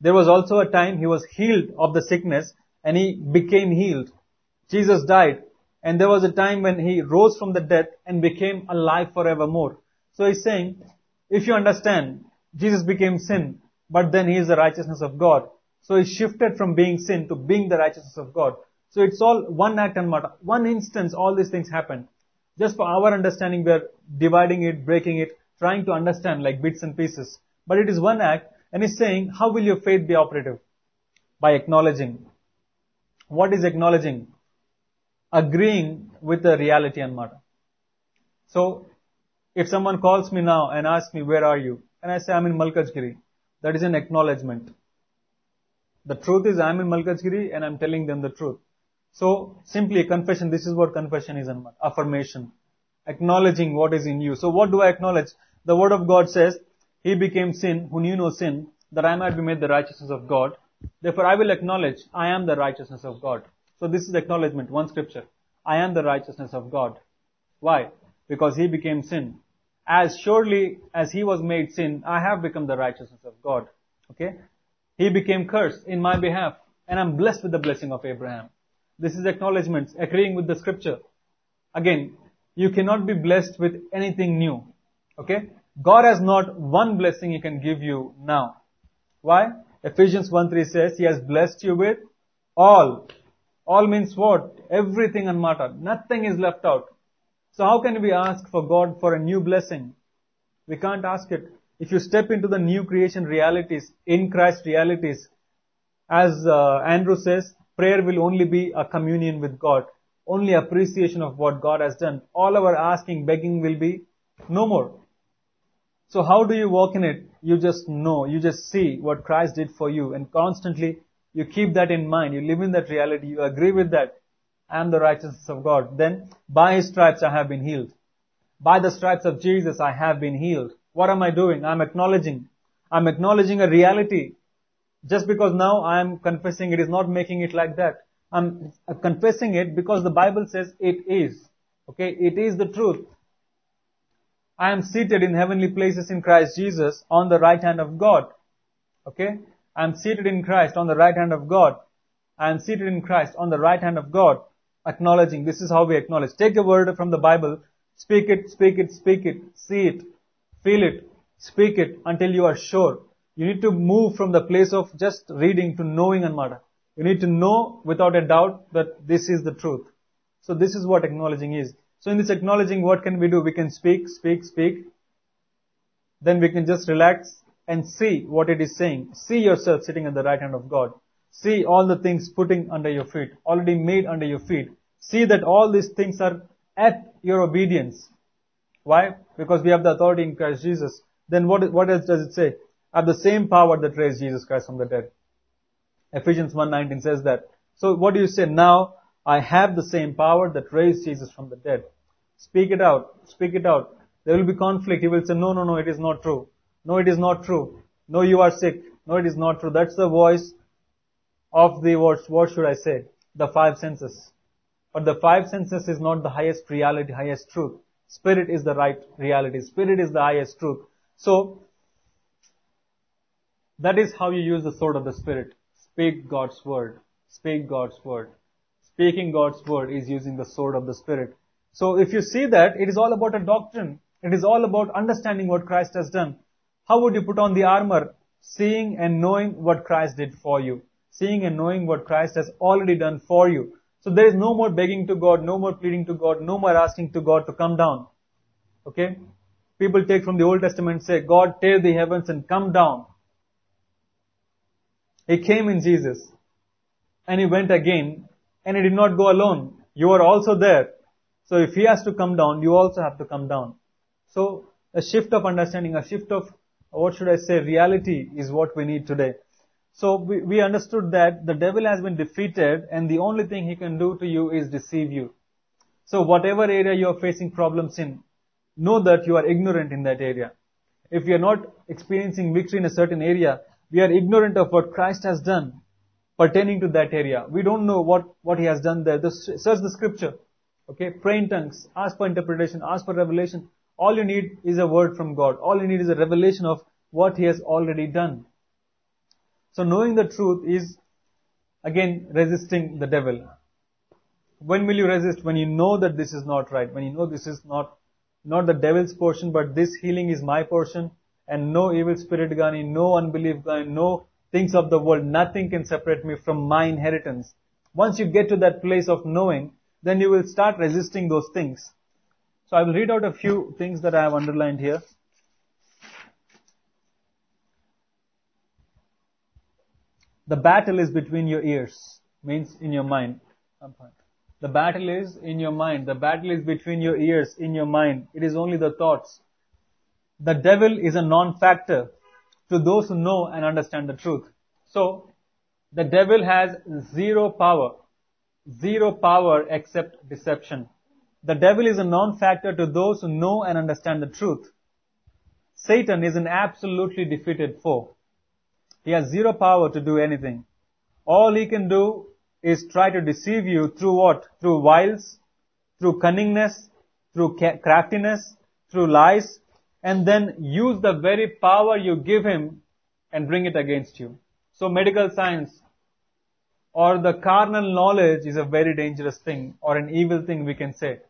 there was also a time he was healed of the sickness and he became healed. Jesus died and there was a time when he rose from the death and became alive forevermore. So he's saying, if you understand, Jesus became sin, but then he is the righteousness of God. So he shifted from being sin to being the righteousness of God. So it's all one act and matter. One instance, all these things happened. Just for our understanding, we are dividing it, breaking it, trying to understand like bits and pieces. But it is one act, and he's saying, how will your faith be operative? By acknowledging. What is acknowledging? Agreeing with the reality and matter. So, if someone calls me now and asks me, where are you? And I say, I'm in Malkajgiri. That is an acknowledgement. The truth is, I'm in Malkajgiri and I'm telling them the truth. So, simply a confession, this is what confession is, an affirmation. Acknowledging what is in you. So, what do I acknowledge? The word of God says, He became sin, who knew no sin, that I might be made the righteousness of God. Therefore, I will acknowledge, I am the righteousness of God. So, this is acknowledgement, one scripture. I am the righteousness of God. Why? Because He became sin. As surely as He was made sin, I have become the righteousness of God. Okay? He became cursed in my behalf, and I'm blessed with the blessing of Abraham. This is acknowledgments, agreeing with the scripture. Again, you cannot be blessed with anything new. Okay? God has not one blessing He can give you now. Why? Ephesians 1 3 says, He has blessed you with all. All means what? Everything and matter. Nothing is left out. So how can we ask for God for a new blessing? We can't ask it. If you step into the new creation realities, in Christ realities, as uh, Andrew says, prayer will only be a communion with God, only appreciation of what God has done. All our asking, begging will be no more. So how do you walk in it? You just know, you just see what Christ did for you and constantly you keep that in mind, you live in that reality, you agree with that. I am the righteousness of God. Then, by His stripes I have been healed. By the stripes of Jesus I have been healed. What am I doing? I'm acknowledging. I'm acknowledging a reality. Just because now I'm confessing it is not making it like that. I'm confessing it because the Bible says it is. Okay, it is the truth. I am seated in heavenly places in Christ Jesus on the right hand of God. Okay? I am seated in Christ on the right hand of God. I am seated in Christ on the right hand of God. Acknowledging. This is how we acknowledge. Take a word from the Bible. Speak it, speak it, speak it. See it. Feel it. Speak it until you are sure. You need to move from the place of just reading to knowing and matter. You need to know without a doubt that this is the truth. So this is what acknowledging is. So in this acknowledging, what can we do? We can speak, speak, speak. Then we can just relax and see what it is saying. See yourself sitting at the right hand of God. See all the things putting under your feet, already made under your feet. See that all these things are at your obedience. Why? Because we have the authority in Christ Jesus. Then what, what else does it say? Have the same power that raised Jesus Christ from the dead. Ephesians 1.19 says that. So what do you say? Now I have the same power that raised Jesus from the dead. Speak it out. Speak it out. There will be conflict. He will say, no, no, no, it is not true. No, it is not true. No, you are sick. No, it is not true. That's the voice of the, what, what should I say? The five senses. But the five senses is not the highest reality, highest truth. Spirit is the right reality. Spirit is the highest truth. So, that is how you use the sword of the Spirit. Speak God's word. Speak God's word. Speaking God's word is using the sword of the Spirit. So if you see that, it is all about a doctrine. It is all about understanding what Christ has done. How would you put on the armor? Seeing and knowing what Christ did for you. Seeing and knowing what Christ has already done for you. So there is no more begging to God, no more pleading to God, no more asking to God to come down. Okay? People take from the Old Testament say, God tear the heavens and come down. He came in Jesus. And he went again. And he did not go alone. You are also there. So if he has to come down, you also have to come down. So a shift of understanding, a shift of, what should I say, reality is what we need today. So we, we understood that the devil has been defeated and the only thing he can do to you is deceive you. So whatever area you are facing problems in, know that you are ignorant in that area. If you are not experiencing victory in a certain area, we are ignorant of what Christ has done pertaining to that area. We don't know what, what he has done there. The, search the scripture. Okay, pray in tongues, ask for interpretation, ask for revelation. All you need is a word from God. All you need is a revelation of what He has already done. So knowing the truth is, again, resisting the devil. When will you resist? When you know that this is not right. When you know this is not, not the devil's portion, but this healing is my portion. And no evil spirit gani, no unbelief gani, no things of the world, nothing can separate me from my inheritance. Once you get to that place of knowing, then you will start resisting those things. So I will read out a few things that I have underlined here. The battle is between your ears, means in your mind. The battle is in your mind. The battle is between your ears, in your mind. It is only the thoughts. The devil is a non-factor to those who know and understand the truth. So, the devil has zero power. Zero power except deception. The devil is a non-factor to those who know and understand the truth. Satan is an absolutely defeated foe. He has zero power to do anything. All he can do is try to deceive you through what? Through wiles, through cunningness, through craftiness, through lies, and then use the very power you give him and bring it against you. So medical science or the carnal knowledge is a very dangerous thing or an evil thing we can say.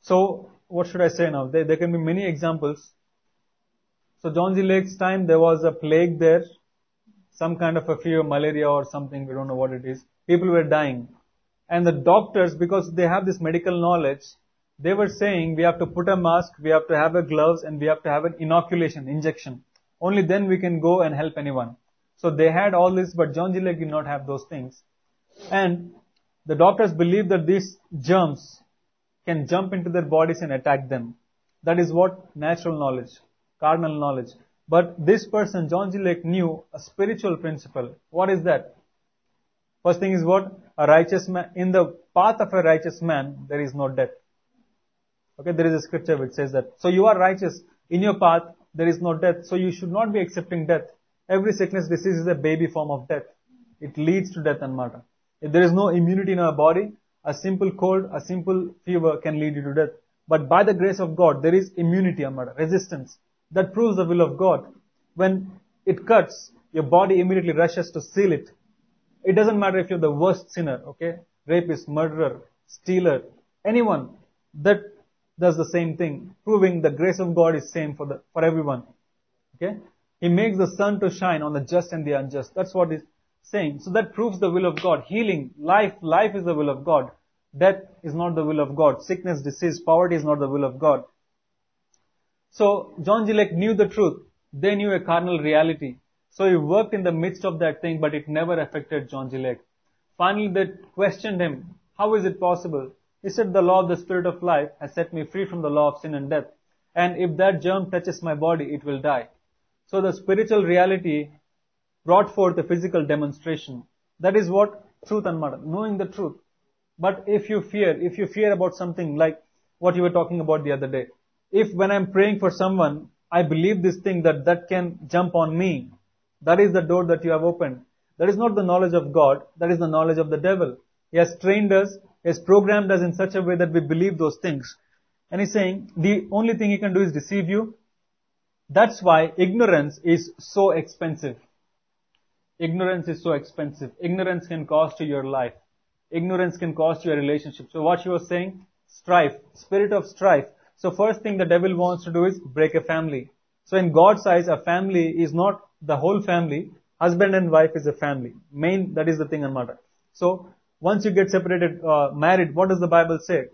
So what should I say now? There, there can be many examples. So John G. Lake's time there was a plague there, some kind of a fever, malaria or something, we don't know what it is. People were dying. And the doctors, because they have this medical knowledge, they were saying we have to put a mask, we have to have a gloves, and we have to have an inoculation, injection. Only then we can go and help anyone. So they had all this, but John G. Lake did not have those things. And the doctors believed that these germs can jump into their bodies and attack them. That is what natural knowledge, carnal knowledge. But this person, John G. Lake, knew a spiritual principle. What is that? First thing is what? A righteous man, in the path of a righteous man, there is no death. Okay, there is a scripture which says that. So you are righteous. In your path, there is no death. So you should not be accepting death. Every sickness, disease is a baby form of death. It leads to death and murder. If there is no immunity in our body, a simple cold, a simple fever can lead you to death. But by the grace of God, there is immunity, and murder, resistance. That proves the will of God. When it cuts, your body immediately rushes to seal it. It doesn't matter if you're the worst sinner, okay? Rapist, murderer, stealer, anyone that does the same thing, proving the grace of God is same for the, for everyone. Okay? He makes the sun to shine on the just and the unjust. That's what he's saying. So that proves the will of God. Healing, life, life is the will of God. Death is not the will of God. Sickness, disease, poverty is not the will of God. So John G. Knew the truth. They knew a carnal reality. So he worked in the midst of that thing, but it never affected John G. Finally, they questioned him. How is it possible? He said, the law of the spirit of life has set me free from the law of sin and death. And if that germ touches my body, it will die. So the spiritual reality brought forth a physical demonstration. That is what truth and murder, knowing the truth. But if you fear, if you fear about something like what you were talking about the other day, if when I'm praying for someone, I believe this thing that that can jump on me, that is the door that you have opened. That is not the knowledge of God, that is the knowledge of the devil. He has trained us, he has programmed us in such a way that we believe those things. And he's saying, the only thing he can do is deceive you. That's why ignorance is so expensive. Ignorance is so expensive. Ignorance can cost you your life. Ignorance can cost you a relationship. So what you were saying, strife, spirit of strife. So first thing the devil wants to do is break a family. So in God's eyes, a family is not the whole family. Husband and wife is a family. Main, that is the thing and matter. So once you get separated, uh, married, what does the Bible say?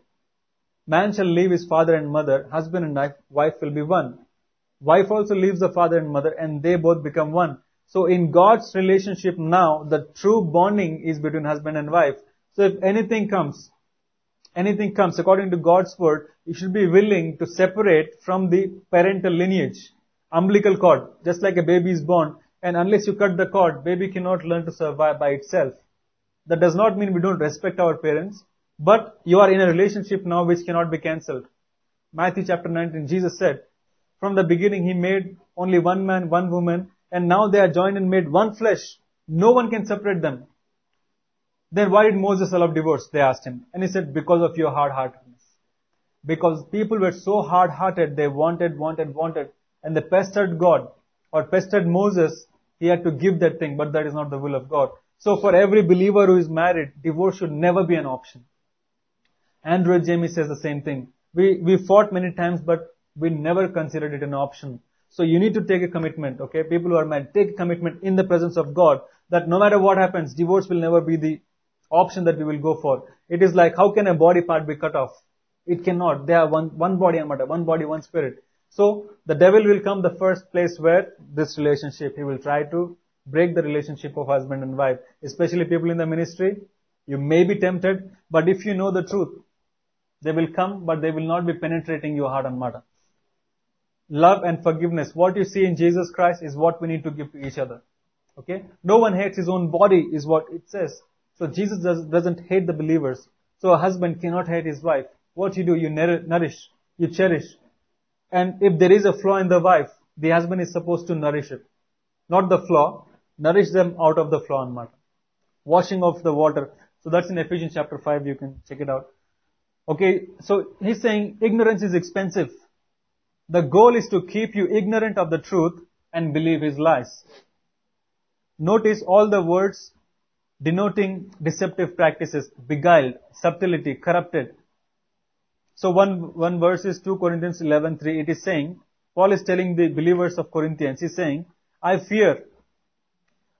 Man shall leave his father and mother, husband and wife, wife will be one. Wife also leaves the father and mother and they both become one. So in God's relationship now, the true bonding is between husband and wife. So if anything comes, anything comes according to God's word, you should be willing to separate from the parental lineage. Umbilical cord, just like a baby is born, and unless you cut the cord, baby cannot learn to survive by itself. That does not mean we don't respect our parents, but you are in a relationship now which cannot be cancelled. Matthew chapter 19, Jesus said, from the beginning he made only one man, one woman, and now they are joined and made one flesh. No one can separate them. Then why did Moses allow divorce? They asked him. And he said, because of your hard-heartedness. Because people were so hard-hearted, they wanted, wanted, wanted, and they pestered God, or pestered Moses, he had to give that thing, but that is not the will of God. So for every believer who is married, divorce should never be an option. Andrew Jamie says the same thing. We, we fought many times, but we never considered it an option. So you need to take a commitment, okay? People who are married, take a commitment in the presence of God that no matter what happens, divorce will never be the option that we will go for. It is like, how can a body part be cut off? It cannot. They are one, one body and matter, one body, one spirit. So the devil will come the first place where this relationship, he will try to break the relationship of husband and wife, especially people in the ministry. You may be tempted, but if you know the truth, they will come, but they will not be penetrating your heart and matter. Love and forgiveness. What you see in Jesus Christ is what we need to give to each other. Okay? No one hates his own body is what it says. So Jesus does, doesn't hate the believers. So a husband cannot hate his wife. What you do, you nourish, you cherish. And if there is a flaw in the wife, the husband is supposed to nourish it. Not the flaw, nourish them out of the flaw and matter. Washing off the water. So that's in Ephesians chapter 5, you can check it out. Okay, so he's saying ignorance is expensive. The goal is to keep you ignorant of the truth and believe his lies. Notice all the words denoting deceptive practices, beguiled, subtlety, corrupted. So one, one verse is 2 Corinthians 11:3. It is saying, Paul is telling the believers of Corinthians, he's saying, I fear,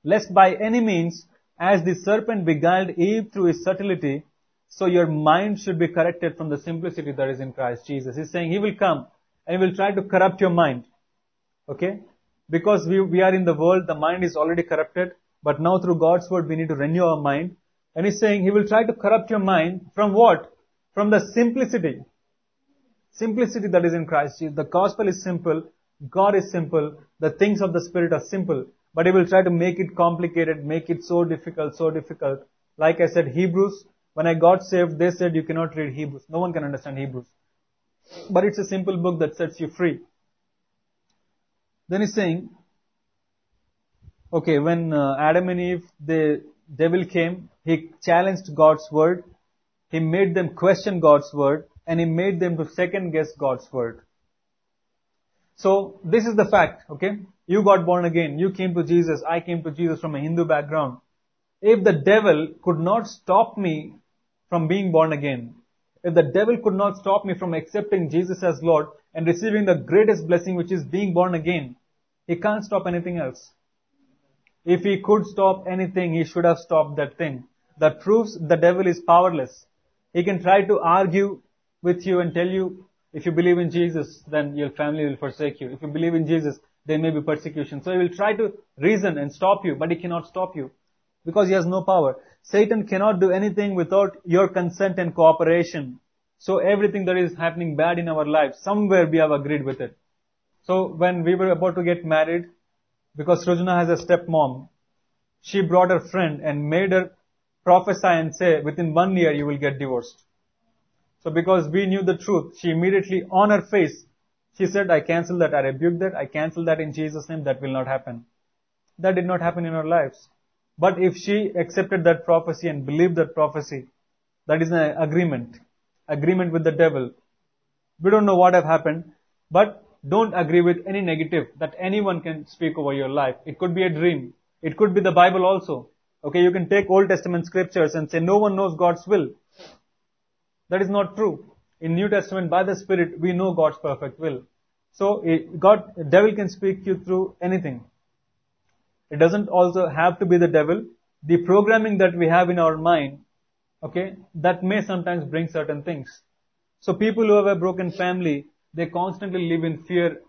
lest by any means, as the serpent beguiled Eve through his subtlety, so your mind should be corrected from the simplicity that is in Christ Jesus. He's saying he will come and he will try to corrupt your mind. Okay? Because we, we are in the world, the mind is already corrupted, but now through God's word we need to renew our mind. And he's saying he will try to corrupt your mind from what? From the simplicity. Simplicity that is in Christ Jesus. The gospel is simple, God is simple, the things of the Spirit are simple, but he will try to make it complicated, make it so difficult, so difficult. Like I said, Hebrews, when I got saved, they said you cannot read Hebrews. No one can understand Hebrews. But it's a simple book that sets you free. Then he's saying, okay, when uh, Adam and Eve, the devil came, he challenged God's word, he made them question God's word, and he made them to second guess God's word. So, this is the fact, okay? You got born again, you came to Jesus, I came to Jesus from a Hindu background. If the devil could not stop me from being born again, if the devil could not stop me from accepting Jesus as Lord and receiving the greatest blessing which is being born again, he can't stop anything else. If he could stop anything, he should have stopped that thing. That proves the devil is powerless. He can try to argue with you and tell you, if you believe in Jesus, then your family will forsake you. If you believe in Jesus, there may be persecution. So he will try to reason and stop you, but he cannot stop you. Because he has no power. Satan cannot do anything without your consent and cooperation. So everything that is happening bad in our lives, somewhere we have agreed with it. So when we were about to get married, because Srujana has a stepmom, she brought her friend and made her prophesy and say, within one year you will get divorced. So because we knew the truth, she immediately on her face, she said, I cancel that, I rebuke that, I cancel that in Jesus' name, that will not happen. That did not happen in our lives. But if she accepted that prophecy and believed that prophecy, that is an agreement. Agreement with the devil. We don't know what have happened, but don't agree with any negative that anyone can speak over your life. It could be a dream. It could be the Bible also. Okay, you can take Old Testament scriptures and say no one knows God's will. That is not true. In New Testament, by the Spirit, we know God's perfect will. So, it, God, devil can speak you through anything. It doesn't also have to be the devil. The programming that we have in our mind, okay, that may sometimes bring certain things. So people who have a broken family, they constantly live in fear,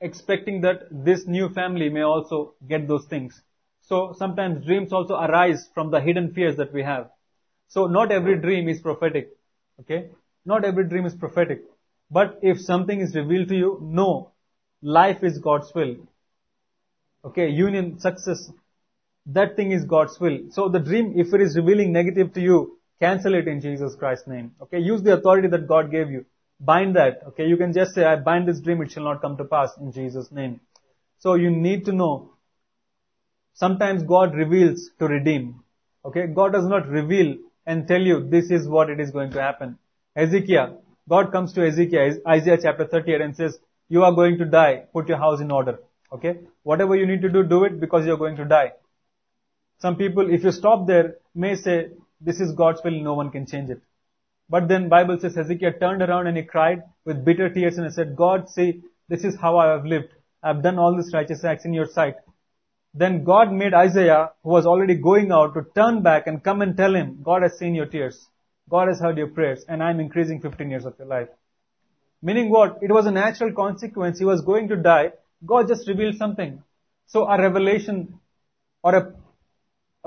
expecting that this new family may also get those things. So sometimes dreams also arise from the hidden fears that we have. So not every dream is prophetic. Okay? Not every dream is prophetic. But if something is revealed to you, no. Life is God's will. Okay, union, success, that thing is God's will. So the dream, if it is revealing negative to you, cancel it in Jesus Christ's name. Okay, use the authority that God gave you. Bind that. Okay, you can just say, I bind this dream, it shall not come to pass in Jesus' name. So you need to know, sometimes God reveals to redeem. Okay, God does not reveal and tell you this is what it is going to happen. Hezekiah, God comes to Hezekiah, Isaiah chapter 38 and says, you are going to die, put your house in order. Okay? Whatever you need to do, do it because you're going to die. Some people, if you stop there, may say, this is God's will, no one can change it. But then Bible says Hezekiah turned around and he cried with bitter tears and he said, God, see, this is how I have lived. I have done all these righteous acts in your sight. Then God made Isaiah, who was already going out, to turn back and come and tell him, God has seen your tears. God has heard your prayers and I'm increasing 15 years of your life. Meaning what? It was a natural consequence. He was going to die. God just revealed something. So a revelation or a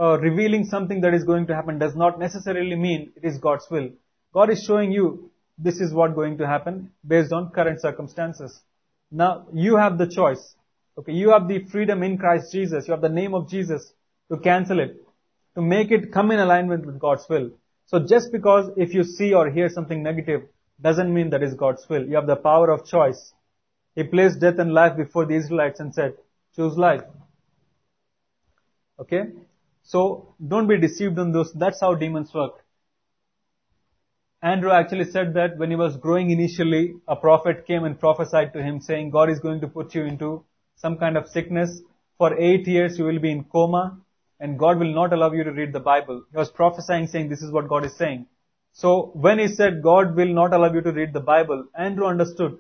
uh, revealing something that is going to happen does not necessarily mean it is God's will. God is showing you this is what going to happen based on current circumstances. Now you have the choice. Okay, you have the freedom in Christ Jesus. You have the name of Jesus to cancel it, to make it come in alignment with God's will. So just because if you see or hear something negative doesn't mean that is God's will. You have the power of choice. He placed death and life before the Israelites and said, choose life. Okay? So don't be deceived on those. That's how demons work. Andrew actually said that when he was growing initially, a prophet came and prophesied to him saying, God is going to put you into some kind of sickness. For eight years you will be in coma and God will not allow you to read the Bible. He was prophesying saying this is what God is saying. So when he said God will not allow you to read the Bible, Andrew understood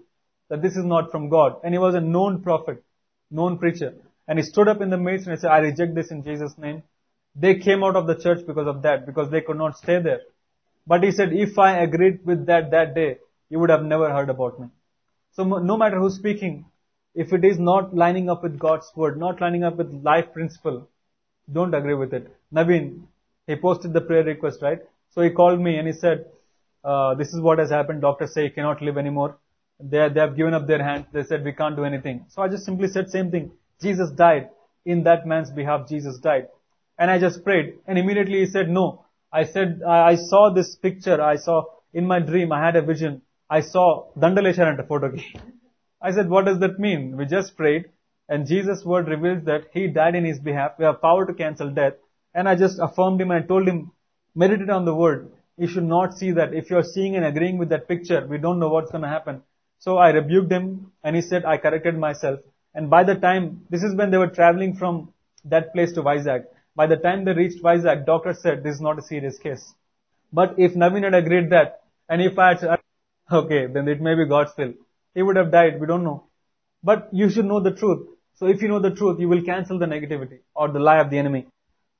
that this is not from God. And he was a known prophet, known preacher. And he stood up in the midst and he said, I reject this in Jesus' name. They came out of the church because of that, because they could not stay there. But he said, if I agreed with that that day, you would have never heard about me. So no matter who's speaking, if it is not lining up with God's word, not lining up with life principle, don't agree with it. Naveen, he posted the prayer request, right? So he called me and he said, uh, this is what has happened. Doctors say he cannot live anymore. They, they have given up their hand. They said we can't do anything. So I just simply said same thing. Jesus died. In that man's behalf, Jesus died. And I just prayed. And immediately he said, no. I said, I, saw this picture. I saw in my dream, I had a vision. I saw Dandalesharanta photo. I said, what does that mean? We just prayed and Jesus' word reveals that he died in his behalf. We have power to cancel death. And I just affirmed him and I told him, meditate on the word. You should not see that. If you're seeing and agreeing with that picture, we don't know what's going to happen. So I rebuked him and he said, I corrected myself. And by the time, this is when they were traveling from that place to Vizag. By the time they reached Vizag, doctor said this is not a serious case. But if Naveen had agreed that, and if I had, okay, then it may be God's will. He would have died, we don't know. But you should know the truth. So if you know the truth, you will cancel the negativity or the lie of the enemy.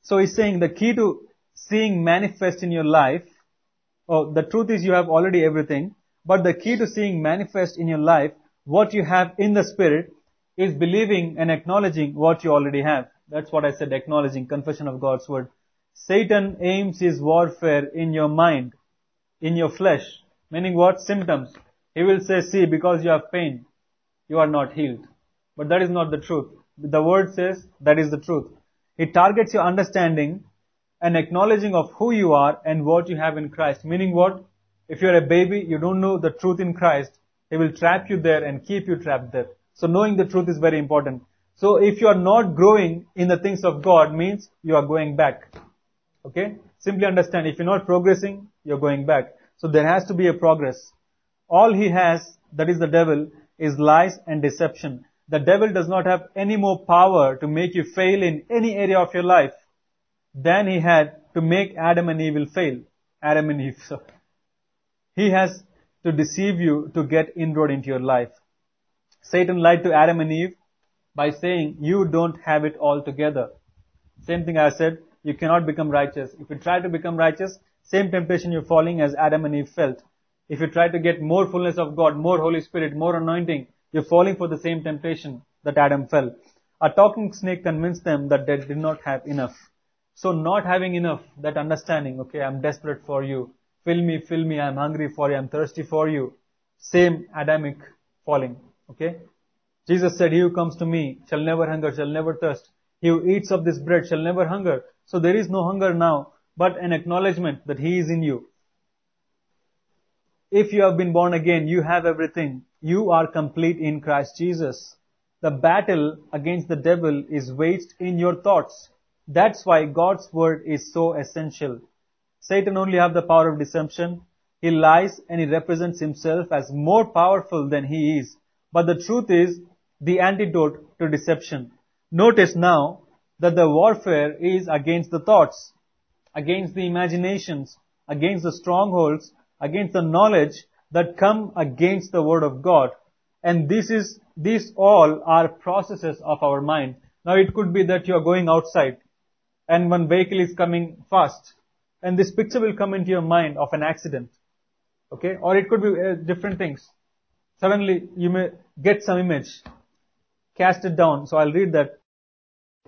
So he's saying the key to seeing manifest in your life, oh, the truth is you have already everything, but the key to seeing manifest in your life what you have in the spirit is believing and acknowledging what you already have. That's what I said, acknowledging, confession of God's word. Satan aims his warfare in your mind, in your flesh. Meaning what? Symptoms. He will say, see, because you have pain, you are not healed. But that is not the truth. The word says that is the truth. It targets your understanding and acknowledging of who you are and what you have in Christ. Meaning what? If you're a baby, you don't know the truth in Christ, he will trap you there and keep you trapped there. So knowing the truth is very important. So if you are not growing in the things of God means you are going back. Okay? Simply understand, if you're not progressing, you're going back. So there has to be a progress. All he has, that is the devil, is lies and deception. The devil does not have any more power to make you fail in any area of your life than he had to make Adam and Eve fail. Adam and Eve. So he has to deceive you to get inroad into your life. Satan lied to Adam and Eve by saying you don't have it all together. Same thing I said, you cannot become righteous. If you try to become righteous, same temptation you're falling as Adam and Eve felt. If you try to get more fullness of God, more Holy Spirit, more anointing, you're falling for the same temptation that Adam fell. A talking snake convinced them that they did not have enough. So not having enough, that understanding, okay, I'm desperate for you. Fill me, fill me, I'm hungry for you, I'm thirsty for you. Same Adamic falling, okay? Jesus said, he who comes to me shall never hunger, shall never thirst. He who eats of this bread shall never hunger. So there is no hunger now, but an acknowledgement that he is in you. If you have been born again, you have everything. You are complete in Christ Jesus. The battle against the devil is waged in your thoughts. That's why God's word is so essential. Satan only have the power of deception. He lies and he represents himself as more powerful than he is. But the truth is the antidote to deception. Notice now that the warfare is against the thoughts, against the imaginations, against the strongholds, against the knowledge that come against the word of God. And this is, these all are processes of our mind. Now it could be that you are going outside and one vehicle is coming fast and this picture will come into your mind of an accident. Okay? Or it could be uh, different things. Suddenly you may get some image, cast it down. So I'll read that.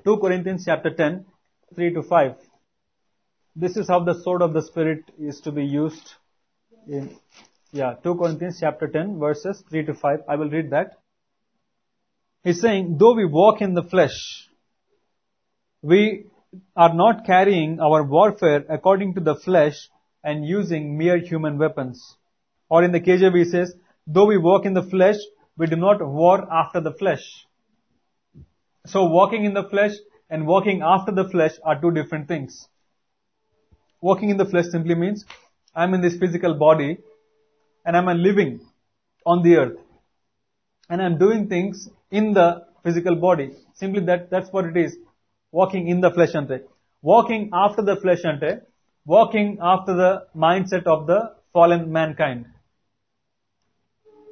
2 Corinthians chapter 10, 3 to 5. This is how the sword of the Spirit is to be used in, yeah, 2 Corinthians chapter 10 verses 3 to 5. I will read that. He's saying, though we walk in the flesh, we are not carrying our warfare according to the flesh and using mere human weapons. Or in the KJV says, though we walk in the flesh, we do not war after the flesh. So walking in the flesh and walking after the flesh are two different things. Walking in the flesh simply means I'm in this physical body and I'm living on the earth and I'm doing things in the physical body. Simply that, that's what it is. Walking in the flesh ante. Walking after the flesh ante. Walking after the mindset of the fallen mankind.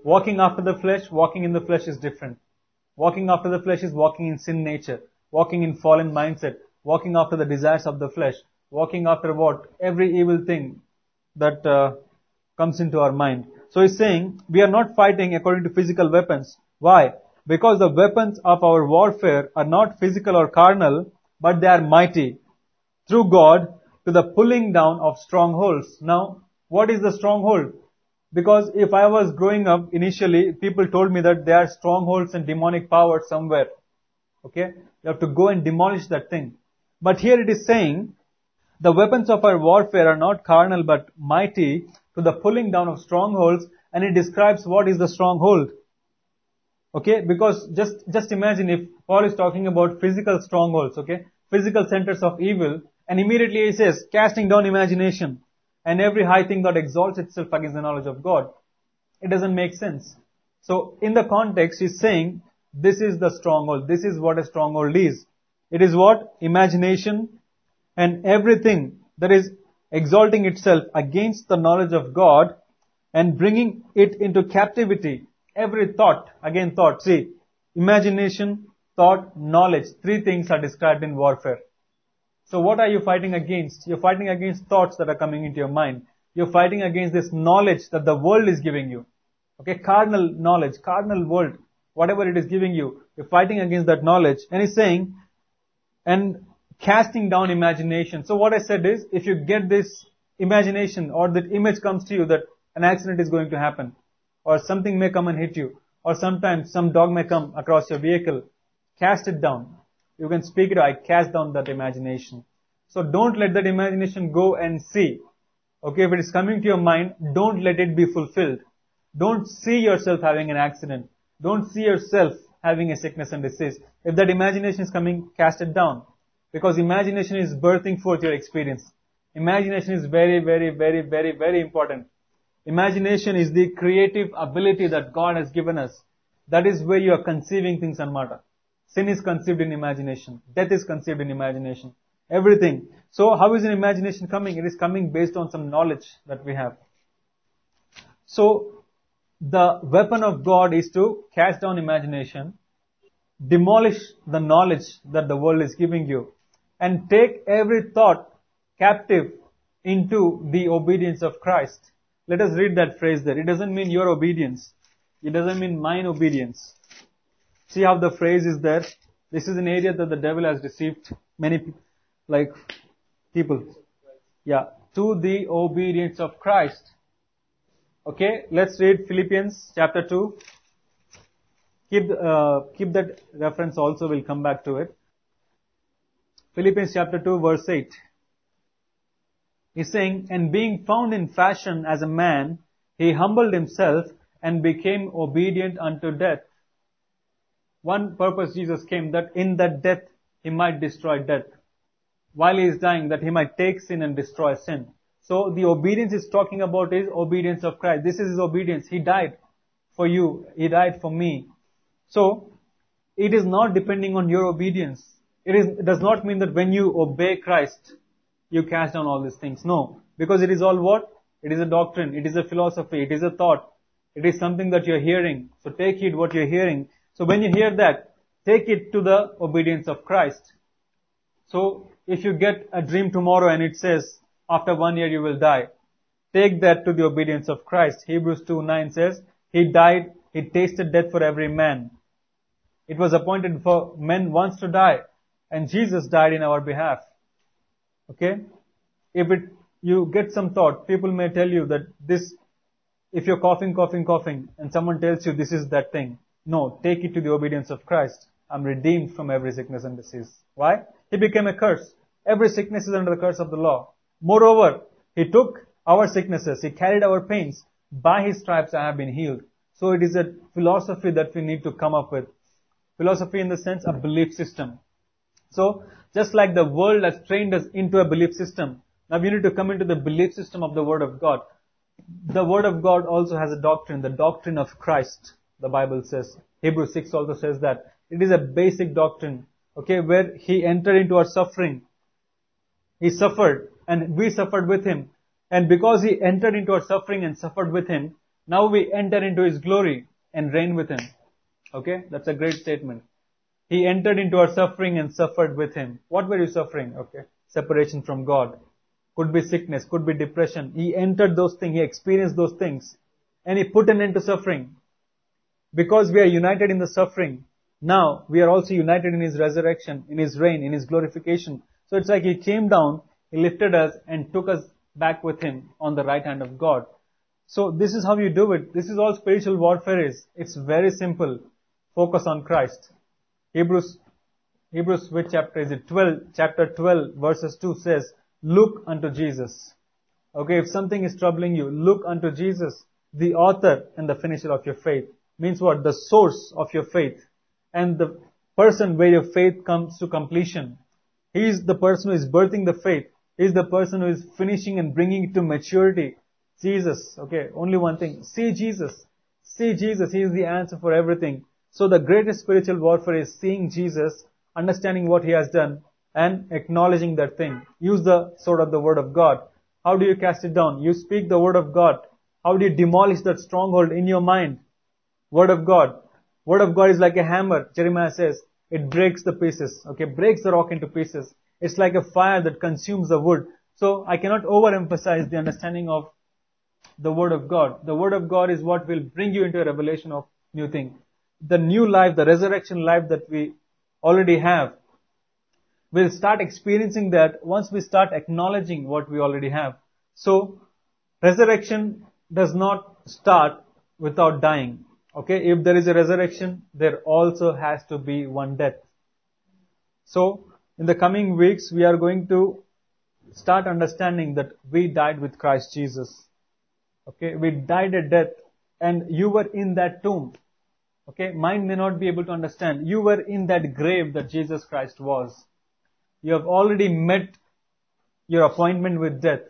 Walking after the flesh, walking in the flesh is different. Walking after the flesh is walking in sin nature. Walking in fallen mindset. Walking after the desires of the flesh. Walking after what? Every evil thing that uh, comes into our mind. So he's saying, we are not fighting according to physical weapons. Why? Because the weapons of our warfare are not physical or carnal, but they are mighty through God to the pulling down of strongholds. Now, what is the stronghold? Because if I was growing up initially, people told me that there are strongholds and demonic powers somewhere. Okay? You have to go and demolish that thing. But here it is saying, the weapons of our warfare are not carnal but mighty to the pulling down of strongholds and it describes what is the stronghold. Okay, because just, just imagine if Paul is talking about physical strongholds, okay, physical centers of evil, and immediately he says, casting down imagination and every high thing that exalts itself against the knowledge of God. It doesn't make sense. So in the context, he's saying, this is the stronghold. This is what a stronghold is. It is what? Imagination and everything that is exalting itself against the knowledge of God and bringing it into captivity. Every thought, again thought, see, imagination, thought, knowledge, three things are described in warfare. So what are you fighting against? You're fighting against thoughts that are coming into your mind. You're fighting against this knowledge that the world is giving you. Okay, carnal knowledge, carnal world, whatever it is giving you, you're fighting against that knowledge. And he's saying, and casting down imagination. So what I said is, if you get this imagination or that image comes to you that an accident is going to happen, or something may come and hit you, or sometimes some dog may come across your vehicle, cast it down. You can speak it, I cast down that imagination. So don't let that imagination go and see. Okay, if it is coming to your mind, don't let it be fulfilled. Don't see yourself having an accident. Don't see yourself having a sickness and disease. If that imagination is coming, cast it down. Because imagination is birthing forth your experience. Imagination is very, very, very, very, very important. Imagination is the creative ability that God has given us. That is where you are conceiving things and matter. Sin is conceived in imagination. Death is conceived in imagination. Everything. So how is an imagination coming? It is coming based on some knowledge that we have. So the weapon of God is to cast down imagination, demolish the knowledge that the world is giving you, and take every thought captive into the obedience of Christ. Let us read that phrase there. It doesn't mean your obedience. It doesn't mean mine obedience. See how the phrase is there? This is an area that the devil has deceived many, like, people. Yeah. To the obedience of Christ. Okay, let's read Philippians chapter 2. Keep, uh, keep that reference also, we'll come back to it. Philippians chapter 2 verse 8. He's saying, and being found in fashion as a man, he humbled himself and became obedient unto death. One purpose Jesus came that in that death he might destroy death. While he is dying, that he might take sin and destroy sin. So the obedience is talking about is obedience of Christ. This is his obedience. He died for you. He died for me. So it is not depending on your obedience. It is, it does not mean that when you obey Christ, you cast down all these things. No. Because it is all what? It is a doctrine. It is a philosophy. It is a thought. It is something that you're hearing. So take heed what you're hearing. So when you hear that, take it to the obedience of Christ. So if you get a dream tomorrow and it says, after one year you will die, take that to the obedience of Christ. Hebrews 2 9 says, He died, He tasted death for every man. It was appointed for men once to die, and Jesus died in our behalf. Okay? If it, you get some thought, people may tell you that this, if you're coughing, coughing, coughing, and someone tells you this is that thing, no, take it to the obedience of Christ. I'm redeemed from every sickness and disease. Why? He became a curse. Every sickness is under the curse of the law. Moreover, He took our sicknesses, He carried our pains. By His stripes I have been healed. So it is a philosophy that we need to come up with. Philosophy in the sense of belief system. So, just like the world has trained us into a belief system, now we need to come into the belief system of the Word of God. The Word of God also has a doctrine, the doctrine of Christ, the Bible says. Hebrews 6 also says that. It is a basic doctrine, okay, where He entered into our suffering. He suffered and we suffered with Him. And because He entered into our suffering and suffered with Him, now we enter into His glory and reign with Him. Okay, that's a great statement. He entered into our suffering and suffered with Him. What were you suffering? Okay, separation from God. Could be sickness, could be depression. He entered those things, He experienced those things. And He put an end to suffering. Because we are united in the suffering, now we are also united in His resurrection, in His reign, in His glorification. So it's like He came down, He lifted us and took us back with Him on the right hand of God. So this is how you do it. This is all spiritual warfare is. It's very simple. Focus on Christ. Hebrews, Hebrews which chapter is it? 12, chapter 12 verses 2 says, look unto Jesus. Okay, if something is troubling you, look unto Jesus, the author and the finisher of your faith. Means what? The source of your faith. And the person where your faith comes to completion. He is the person who is birthing the faith. He is the person who is finishing and bringing it to maturity. Jesus. Okay, only one thing. See Jesus. See Jesus. He is the answer for everything. So the greatest spiritual warfare is seeing Jesus, understanding what He has done, and acknowledging that thing. Use the sword of the Word of God. How do you cast it down? You speak the Word of God. How do you demolish that stronghold in your mind? Word of God. Word of God is like a hammer. Jeremiah says, it breaks the pieces. Okay, breaks the rock into pieces. It's like a fire that consumes the wood. So I cannot overemphasize the understanding of the Word of God. The Word of God is what will bring you into a revelation of new thing. The new life, the resurrection life that we already have. We'll start experiencing that once we start acknowledging what we already have. So, resurrection does not start without dying. Okay, if there is a resurrection, there also has to be one death. So, in the coming weeks, we are going to start understanding that we died with Christ Jesus. Okay, we died a death and you were in that tomb. Okay, mind may not be able to understand. You were in that grave that Jesus Christ was. You have already met your appointment with death.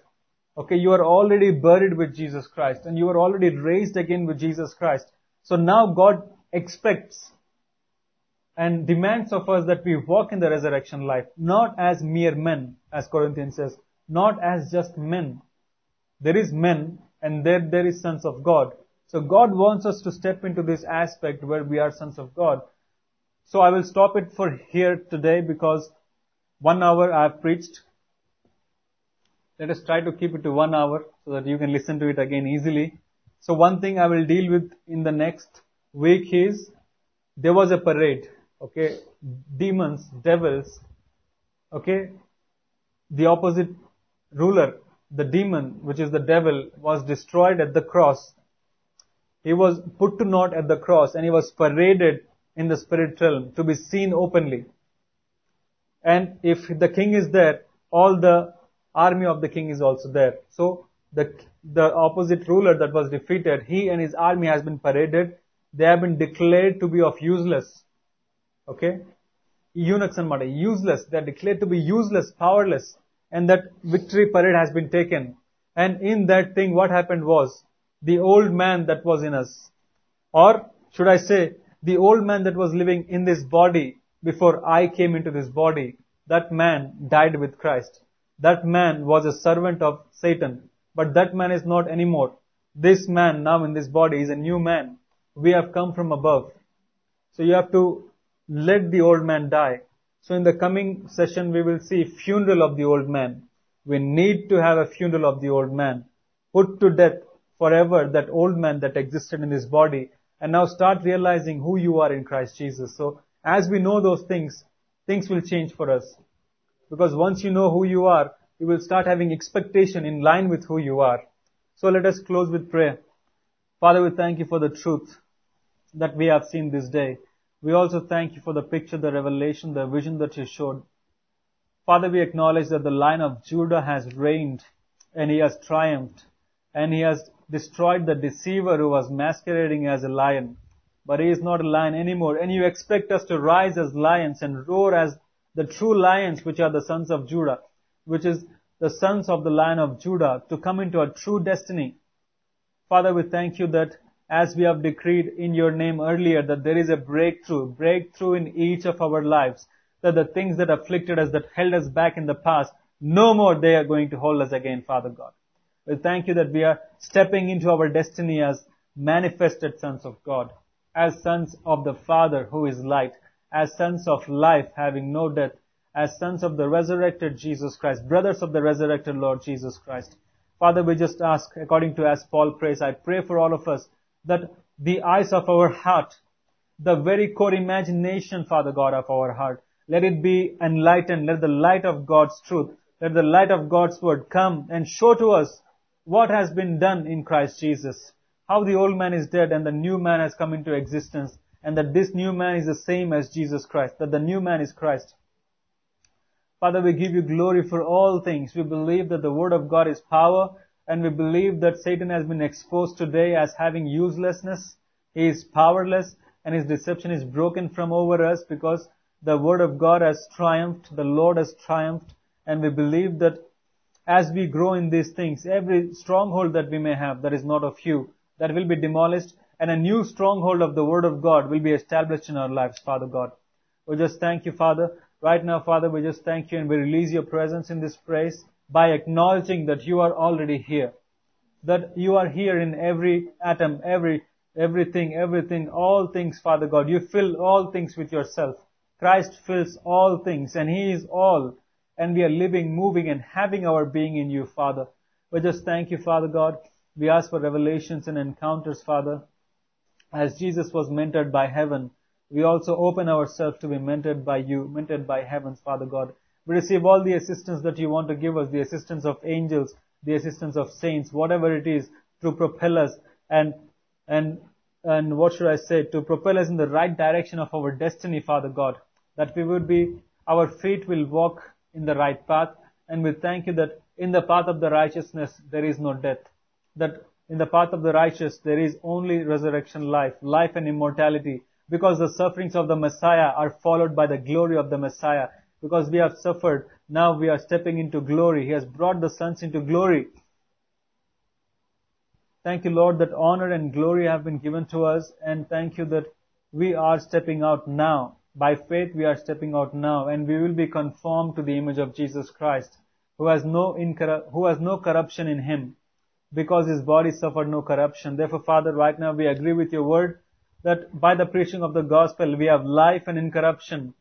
Okay, you are already buried with Jesus Christ and you are already raised again with Jesus Christ. So now God expects and demands of us that we walk in the resurrection life, not as mere men, as Corinthians says, not as just men. There is men and there there is sons of God. So God wants us to step into this aspect where we are sons of God. So I will stop it for here today because one hour I have preached. Let us try to keep it to one hour so that you can listen to it again easily. So one thing I will deal with in the next week is there was a parade. Okay, demons, devils. Okay, the opposite ruler, the demon, which is the devil, was destroyed at the cross. He was put to naught at the cross and he was paraded in the spirit realm to be seen openly. And if the king is there, all the army of the king is also there. So the, the opposite ruler that was defeated, he and his army has been paraded. They have been declared to be of useless. Okay? Eunuchs and Mada, useless. They are declared to be useless, powerless. And that victory parade has been taken. And in that thing, what happened was, the old man that was in us. Or, should I say, the old man that was living in this body before I came into this body, that man died with Christ. That man was a servant of Satan. But that man is not anymore. This man now in this body is a new man. We have come from above. So you have to let the old man die. So in the coming session we will see funeral of the old man. We need to have a funeral of the old man. Put to death forever that old man that existed in this body and now start realizing who you are in Christ Jesus. So as we know those things, things will change for us. Because once you know who you are, you will start having expectation in line with who you are. So let us close with prayer. Father, we thank you for the truth that we have seen this day. We also thank you for the picture, the revelation, the vision that you showed. Father, we acknowledge that the lion of Judah has reigned and he has triumphed and he has destroyed the deceiver who was masquerading as a lion. But he is not a lion anymore. And you expect us to rise as lions and roar as the true lions, which are the sons of Judah, which is the sons of the lion of Judah, to come into a true destiny. Father, we thank you that as we have decreed in your name earlier, that there is a breakthrough, breakthrough in each of our lives, that the things that afflicted us, that held us back in the past, no more they are going to hold us again, Father God. We thank you that we are stepping into our destiny as manifested sons of God, as sons of the Father who is light, as sons of life having no death, as sons of the resurrected Jesus Christ, brothers of the resurrected Lord Jesus Christ. Father, we just ask, according to as Paul prays, I pray for all of us that the eyes of our heart, the very core imagination, Father God, of our heart, let it be enlightened. Let the light of God's truth, let the light of God's word come and show to us what has been done in Christ Jesus. How the old man is dead and the new man has come into existence and that this new man is the same as Jesus Christ, that the new man is Christ. Father, we give you glory for all things. We believe that the word of God is power and we believe that Satan has been exposed today as having uselessness. He is powerless and his deception is broken from over us because the word of God has triumphed, the Lord has triumphed and we believe that as we grow in these things, every stronghold that we may have that is not of you, that will be demolished and a new stronghold of the Word of God will be established in our lives, Father God. We just thank you, Father. Right now, Father, we just thank you and we release your presence in this place by acknowledging that you are already here. That you are here in every atom, every, everything, everything, all things, Father God. You fill all things with yourself. Christ fills all things and He is all. And we are living, moving and having our being in you, Father. We just thank you, Father God. We ask for revelations and encounters, Father. As Jesus was mentored by heaven, we also open ourselves to be mentored by you, mentored by heavens, Father God. We receive all the assistance that you want to give us, the assistance of angels, the assistance of saints, whatever it is, to propel us and, and, and what should I say, to propel us in the right direction of our destiny, Father God. That we would be, our feet will walk in the right path, and we thank you that in the path of the righteousness there is no death. That in the path of the righteous there is only resurrection life, life and immortality, because the sufferings of the Messiah are followed by the glory of the Messiah. Because we have suffered, now we are stepping into glory. He has brought the sons into glory. Thank you, Lord, that honor and glory have been given to us, and thank you that we are stepping out now. By faith, we are stepping out now, and we will be conformed to the image of Jesus Christ, who has no incorru- who has no corruption in him, because his body suffered no corruption. Therefore, Father, right now we agree with your word that by the preaching of the gospel we have life and incorruption,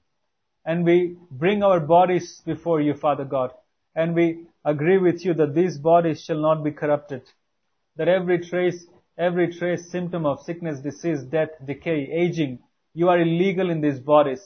and we bring our bodies before you, Father God, and we agree with you that these bodies shall not be corrupted that every trace, every trace symptom of sickness, disease, death, decay, aging, you are illegal in these bodies.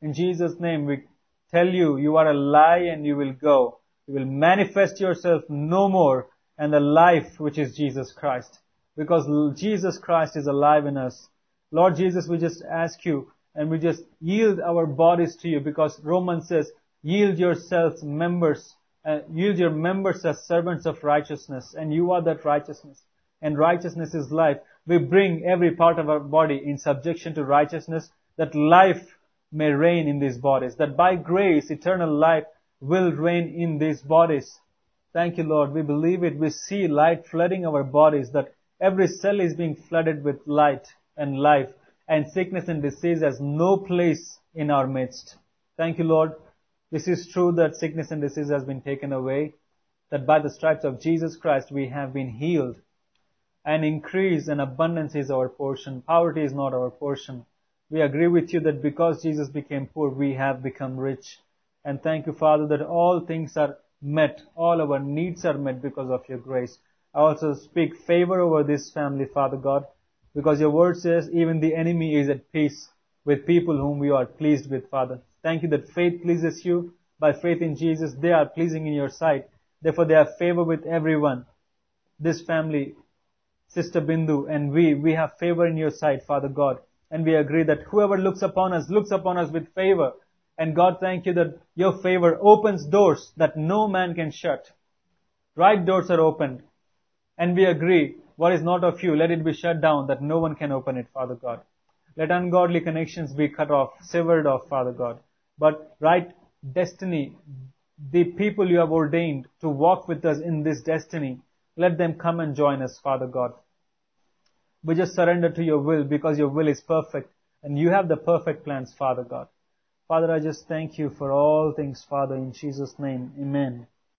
In Jesus' name, we tell you, you are a lie and you will go. You will manifest yourself no more and the life which is Jesus Christ. Because Jesus Christ is alive in us. Lord Jesus, we just ask you and we just yield our bodies to you because Romans says, yield yourselves members uh, yield your members as servants of righteousness, and you are that righteousness. And righteousness is life. We bring every part of our body in subjection to righteousness, that life may reign in these bodies, that by grace eternal life will reign in these bodies. Thank you, Lord. We believe it. We see light flooding our bodies, that every cell is being flooded with light and life, and sickness and disease has no place in our midst. Thank you, Lord. This is true that sickness and disease has been taken away, that by the stripes of Jesus Christ we have been healed. And increase and abundance is our portion. Poverty is not our portion. We agree with you that because Jesus became poor, we have become rich. And thank you, Father, that all things are met. All our needs are met because of your grace. I also speak favor over this family, Father God, because your word says even the enemy is at peace with people whom you are pleased with, Father. Thank you that faith pleases you. By faith in Jesus, they are pleasing in your sight. Therefore, they have favor with everyone. This family, Sister Bindu and we, we have favor in your sight, Father God. And we agree that whoever looks upon us, looks upon us with favor. And God, thank you that your favor opens doors that no man can shut. Right doors are opened. And we agree, what is not of you, let it be shut down that no one can open it, Father God. Let ungodly connections be cut off, severed off, Father God but right destiny, the people you have ordained to walk with us in this destiny, let them come and join us, Father God. We just surrender to your will because your will is perfect and you have the perfect plans, Father God. Father, I just thank you for all things, Father, in Jesus' name. Amen.